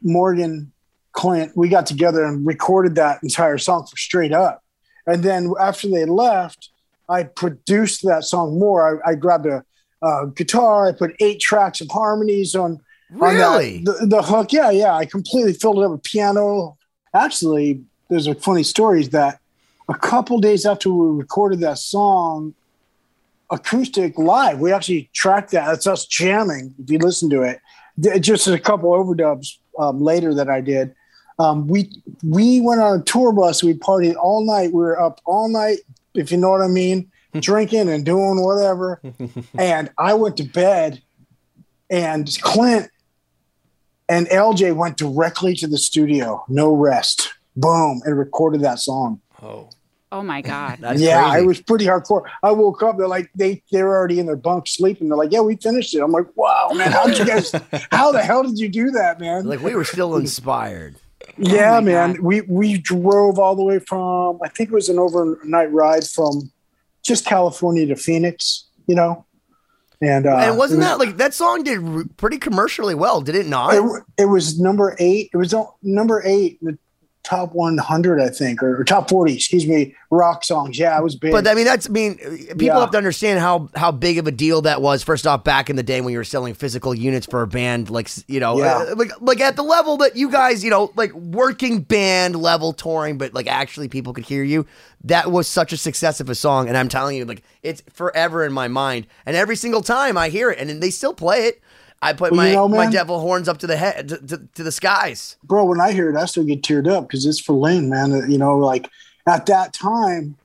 Speaker 3: Morgan, Clint, we got together and recorded that entire song for Strait Up. And then after they left, I produced that song more. I, I grabbed a, uh guitar. I put eight tracks of harmonies on on that-
Speaker 6: Really?
Speaker 3: the, the hook. Yeah, yeah. I completely filled it up with piano. Actually, there's a funny story is that a couple days after we recorded that song, acoustic live, we actually tracked that. That's us jamming. If you listen to it, just a couple overdubs um, later that I did. Um, we we went on a tour bus. We partied all night. We were up all night, if you know what I mean, drinking and doing whatever. and I went to bed, and Clint and LJ went directly to the studio, no rest, boom, and recorded that song.
Speaker 5: Oh,
Speaker 4: Oh my God.
Speaker 6: That's
Speaker 3: yeah,
Speaker 6: crazy.
Speaker 3: it was pretty hardcore. I woke up, they're like, they they were already in their bunk sleeping. They're like, yeah, we finished it. I'm like, wow, man, how did you guys? how the hell did you do that, man?
Speaker 6: like we were still inspired.
Speaker 3: yeah,
Speaker 4: Oh
Speaker 3: man,
Speaker 4: God.
Speaker 3: we we drove all the way from I think it was an overnight ride from just California to Phoenix, you know, and uh,
Speaker 6: and wasn't
Speaker 3: was-
Speaker 6: that like that song did pretty commercially well, did it not?
Speaker 3: It, it was number eight. It was on- number eight, in the top 100, I think, or, or top 40, excuse me, rock songs. Yeah, it was big.
Speaker 6: But I mean, that's I mean, people
Speaker 3: Yeah.
Speaker 6: have to understand how how big of a deal that was. First off, back in the day when you were selling physical units for a band, like you know,
Speaker 3: Yeah.
Speaker 6: uh, like like at the level that you guys, you know, like working band level touring, but like actually people could hear you. That was such a success of a song, and I'm telling you, like it's forever in my mind. And every single time I hear it, and they still play it. I put
Speaker 3: Well,
Speaker 6: my
Speaker 3: you know,
Speaker 6: my devil horns up to the head to, to, to the skies.
Speaker 3: bro, when I hear it, I still get teared up because it's for Lynn, man. Uh, You know, like at that time,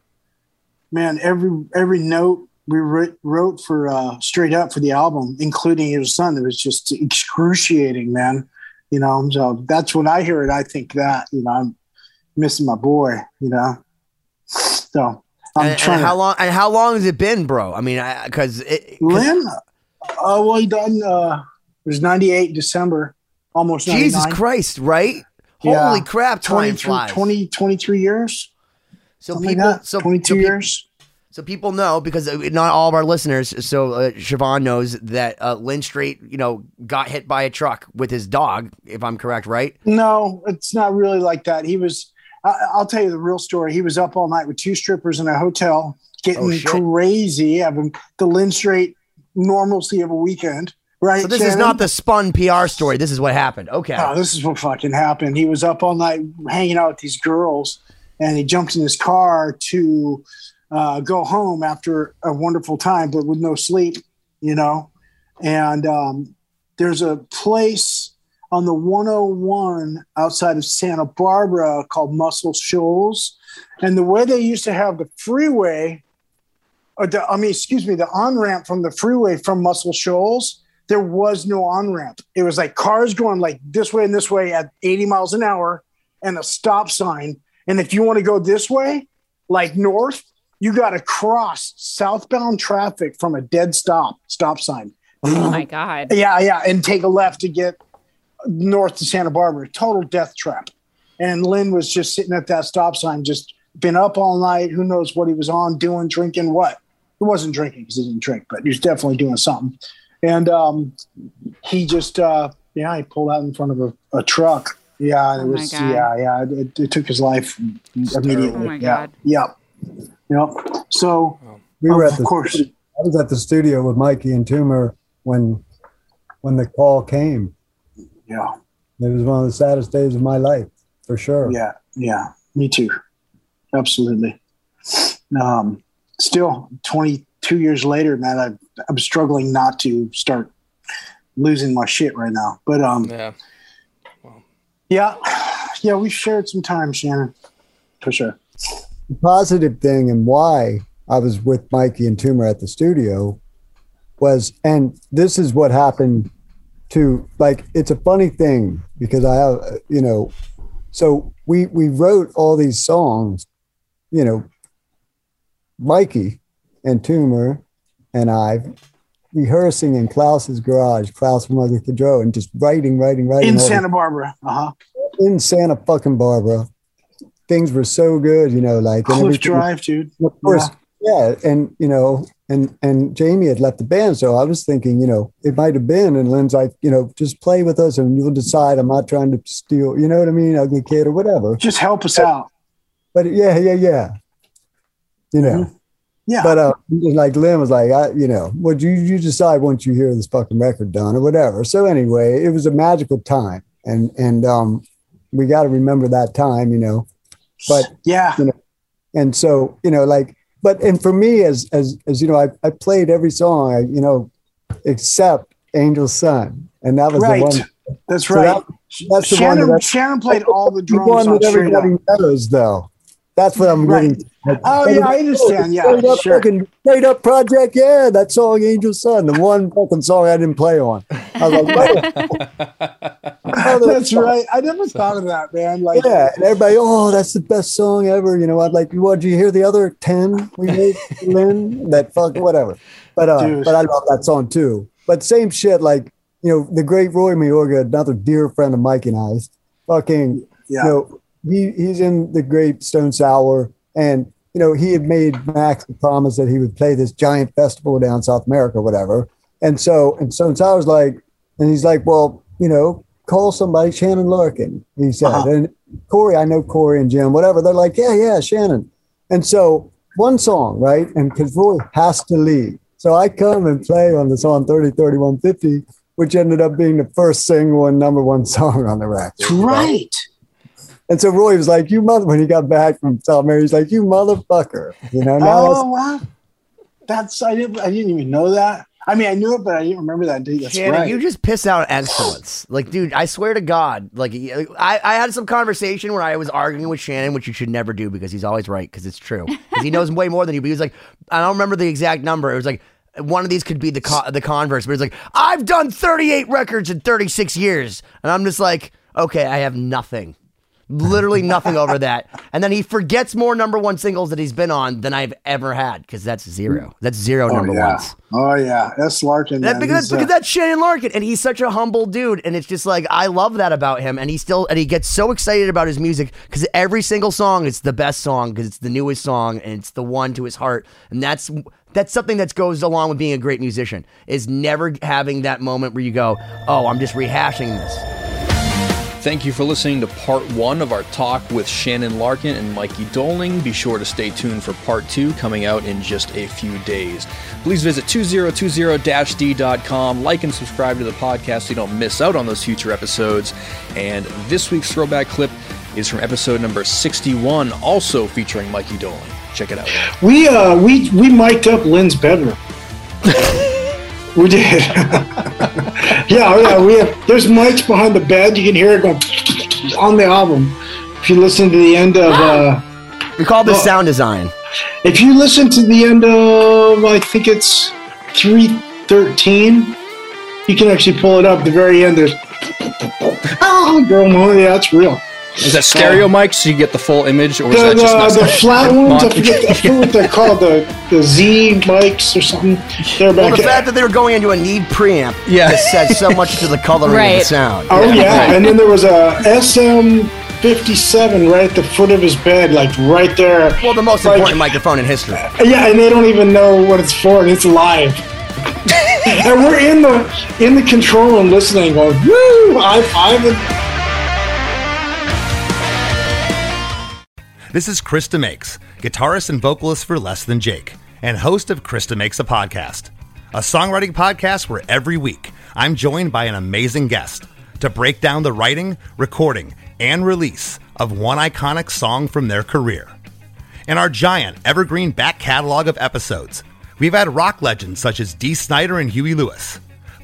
Speaker 3: man, every every note we wrote, for uh, Strait up for the album, including his son, it was just excruciating, man. You know, so that's when I hear it, I think that you know I'm missing my boy. You know, so I'm
Speaker 6: And, and
Speaker 3: trying.
Speaker 6: how
Speaker 3: to,
Speaker 6: long and how long has it been, bro? I mean, because
Speaker 3: Lynn, uh, well, he done. Uh, it was '98 December, almost
Speaker 6: Jesus Christ, right?
Speaker 3: Yeah.
Speaker 6: Holy crap, time
Speaker 3: 23,
Speaker 6: flies.
Speaker 3: 20, 23 years.
Speaker 6: so
Speaker 3: something like
Speaker 6: people,
Speaker 3: that.
Speaker 6: so
Speaker 3: 22
Speaker 6: so pe-
Speaker 3: years.
Speaker 6: So people know because uh, not all of our listeners. So uh, Siobhan knows that uh, Lynn Strait, you know, got hit by a truck with his dog. If I'm correct, right?
Speaker 3: No, it's not really like that. He was. I, I'll tell you the real story. He was up all night with two strippers in a hotel, getting
Speaker 6: Oh,
Speaker 3: crazy, having the Lynn Strait normalcy of a weekend. Right.
Speaker 6: So this is not the spun PR story. This is what happened. Okay.
Speaker 3: Oh, this is what fucking happened. He was up all night hanging out with these girls, and he jumped in his car to uh, go home after a wonderful time, but with no sleep, you know. And um, there's a place on the 101 outside of Santa Barbara called Mussel Shoals, and the way they used to have the freeway, or the, I mean, excuse me, the on ramp from the freeway from Mussel Shoals there was no on ramp. It was like cars going like this way and this way at 80 miles an hour and a stop sign. And if you want to go this way, like north, you got to cross southbound traffic from a dead stop, stop sign.
Speaker 4: Oh my God.
Speaker 3: Yeah, yeah, and take a left to get north to Santa Barbara. Total death trap. And Lynn was just sitting at that stop sign, just been up all night. Who knows what he was on, doing, drinking, what? He wasn't drinking because he didn't drink, but he was definitely doing something. And um, he just, uh, yeah, he pulled out in front of a, a truck. Yeah, and
Speaker 4: Oh
Speaker 3: it was, yeah, yeah, it, it took his life immediately.
Speaker 4: Oh my
Speaker 3: yeah,
Speaker 4: God.
Speaker 3: Yep. Yep. So,
Speaker 2: We were
Speaker 3: of
Speaker 2: at the
Speaker 3: course.
Speaker 2: I was at the studio with Mikey and Tumor when when the call came.
Speaker 3: Yeah.
Speaker 2: It was one of the saddest days of my life, for sure.
Speaker 3: Yeah, yeah, me too. Absolutely. Um, still, 22 years later, man, I, I'm struggling not to start losing my shit right now. But um,
Speaker 5: Yeah.
Speaker 3: yeah, yeah, we shared some time, Shannon, for sure.
Speaker 2: The positive thing and why I was with Mikey and Tumor at the studio was, and this is what happened to like, it's a funny thing because I have, uh, you know, so we we wrote all these songs, you know, Mikey and Tumor and I rehearsing in Klaus's garage, Klaus from Ugly Kid Joe, and just writing, writing, writing
Speaker 3: In Santa Barbara. Uh huh.
Speaker 2: in Santa fucking Barbara. Things were so good, you know, like
Speaker 3: Cliff Drive, dude.
Speaker 2: of course, yeah. and you know, and and Jamie had left the band, so I was thinking, you know, it might have been. And Lynn's like, you know, just play with us, and you'll decide. I'm not trying to steal, you know what I mean, ugly kid or whatever.
Speaker 3: Just help us out.
Speaker 2: But yeah, yeah, yeah. You know,
Speaker 3: Yeah.
Speaker 2: but uh, like Lynn was like, I, you know, what you you decide once you hear this fucking record done or whatever. So anyway, it was a magical time, and and um, we got to remember that time, you know. But
Speaker 3: yeah.
Speaker 2: and so you know like but and for me as as as you know i, I played every song I, you know except angel's son and that was
Speaker 3: Right.
Speaker 2: the one
Speaker 3: That's
Speaker 2: so
Speaker 3: right.
Speaker 2: that- that's the one
Speaker 3: Shannon,
Speaker 2: that-
Speaker 3: Shannon played all the
Speaker 2: the
Speaker 3: drums
Speaker 2: one
Speaker 3: on
Speaker 2: that everybody knows though that's what i'm
Speaker 3: Right.
Speaker 2: getting
Speaker 3: Oh, yeah, I understand. Yeah,
Speaker 2: straight up
Speaker 3: sure.
Speaker 2: fucking Strait up project yeah that song angel's son the one fucking song i didn't play on i was like oh,
Speaker 3: That's right. I never thought of that, man. Like,
Speaker 2: Yeah, and everybody, oh, that's the best song ever. You know, I'd like, what? Did you hear the other ten we made, Lynn? That fuck, whatever. But uh, but I love that song too. But same shit, like you know, the great Roy Mayorga, another dear friend of Mike and I's, fucking,
Speaker 3: Yeah.
Speaker 2: you know, he he's in the great Stone Sour, and you know, he had made Max a promise that he would play this giant festival down South America, whatever. And so, and Stone Sour's like, and he's like, well, you know, call somebody, Shannon Larkin, he said.
Speaker 3: Uh-huh.
Speaker 2: And Corey, I know Corey and Jim, whatever. They're like, yeah, yeah, Shannon. And so one song, right? And because Roy has to leave. So I come and play on the song 30, 3150, which ended up being the first single and number one song on the record.
Speaker 3: right.
Speaker 2: And so Roy was like, you mother, when he got back from South America, he's like, you motherfucker. You know, now
Speaker 3: Oh, wow. That's, I didn't, I didn't even know that. I mean, I knew it, but I didn't remember that. Dude, that's
Speaker 6: Shannon,
Speaker 3: right.
Speaker 6: you just piss out excellence. Like, dude, I swear to God, like, I, I had some conversation where I was arguing with Shannon, which you should never do because he's always right because it's true. Because he knows way more than you. But he was like, I don't remember the exact number. It was like one of these could be the co- the converse, but it's like I've done 38 records in 36 years, and I'm just like, okay, I have nothing. Literally nothing over that. And then he forgets more number one singles that he's been on than I've ever had because that's zero. That's zero
Speaker 3: oh,
Speaker 6: number
Speaker 3: yeah.
Speaker 6: ones.
Speaker 3: Oh yeah, that's Larkin.
Speaker 6: That, because,
Speaker 3: uh,
Speaker 6: because that's Shannon Larkin, and he's such a humble dude, and it's just like I love that about him, and he still and he gets so excited about his music because every single song is the best song because it's the newest song and it's the one to his heart, and that's that's something that goes along with being a great musician is never having that moment where you go, oh, I'm just rehashing this.
Speaker 5: Thank you for listening to part one of our talk with Shannon Larkin and Mikey Doling. Be sure to stay tuned for part two coming out in just a few days. Please visit 2020-d.com, like and subscribe to the podcast so you don't miss out on those future episodes. And this week's throwback clip is from episode number 61, also featuring Mikey Doling. Check it out.
Speaker 3: we uh we we mic'd up Lynn's bedroom. we did. yeah, yeah. We have there's mics behind the bed. You can hear it going on the album. If you listen to the end of uh
Speaker 6: We call this sound design.
Speaker 3: if you listen to the end of I think it's three thirteen, you can actually pull it up. The very end there's oh girl, yeah, that's real.
Speaker 5: Is that stereo oh. mic so you get the full image, or is
Speaker 3: The,
Speaker 5: that just
Speaker 3: the,
Speaker 5: not
Speaker 3: the flat ones, I
Speaker 5: Montage?
Speaker 3: forget, I forget what they're called, the, the Z mics or something. They're
Speaker 6: Well,
Speaker 3: back
Speaker 6: the fact that they were going into a Neve preamp
Speaker 5: Yeah.
Speaker 6: just says so much to the coloring of the sound.
Speaker 3: Oh yeah,
Speaker 5: right.
Speaker 3: and then there was a SM57 right at the foot of his bed, like right there.
Speaker 6: Well, the most
Speaker 3: Like-
Speaker 6: important microphone in history.
Speaker 3: Yeah, and they don't even know what it's for, and it's live. and we're in the in the control room listening, going woo, high five.
Speaker 7: This is Chris DeMakes, guitarist and vocalist for Less Than Jake, and host of Chris DeMakes a Podcast, a songwriting podcast where every week I'm joined by an amazing guest to break down the writing, recording, and release of one iconic song from their career. In our giant evergreen back catalog of episodes, we've had rock legends such as Dee Snider and Huey Lewis,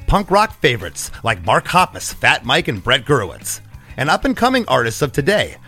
Speaker 7: punk rock favorites like Mark Hoppus, Fat Mike, and Brett Gurewitz, and up and coming artists of today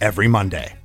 Speaker 7: every Monday.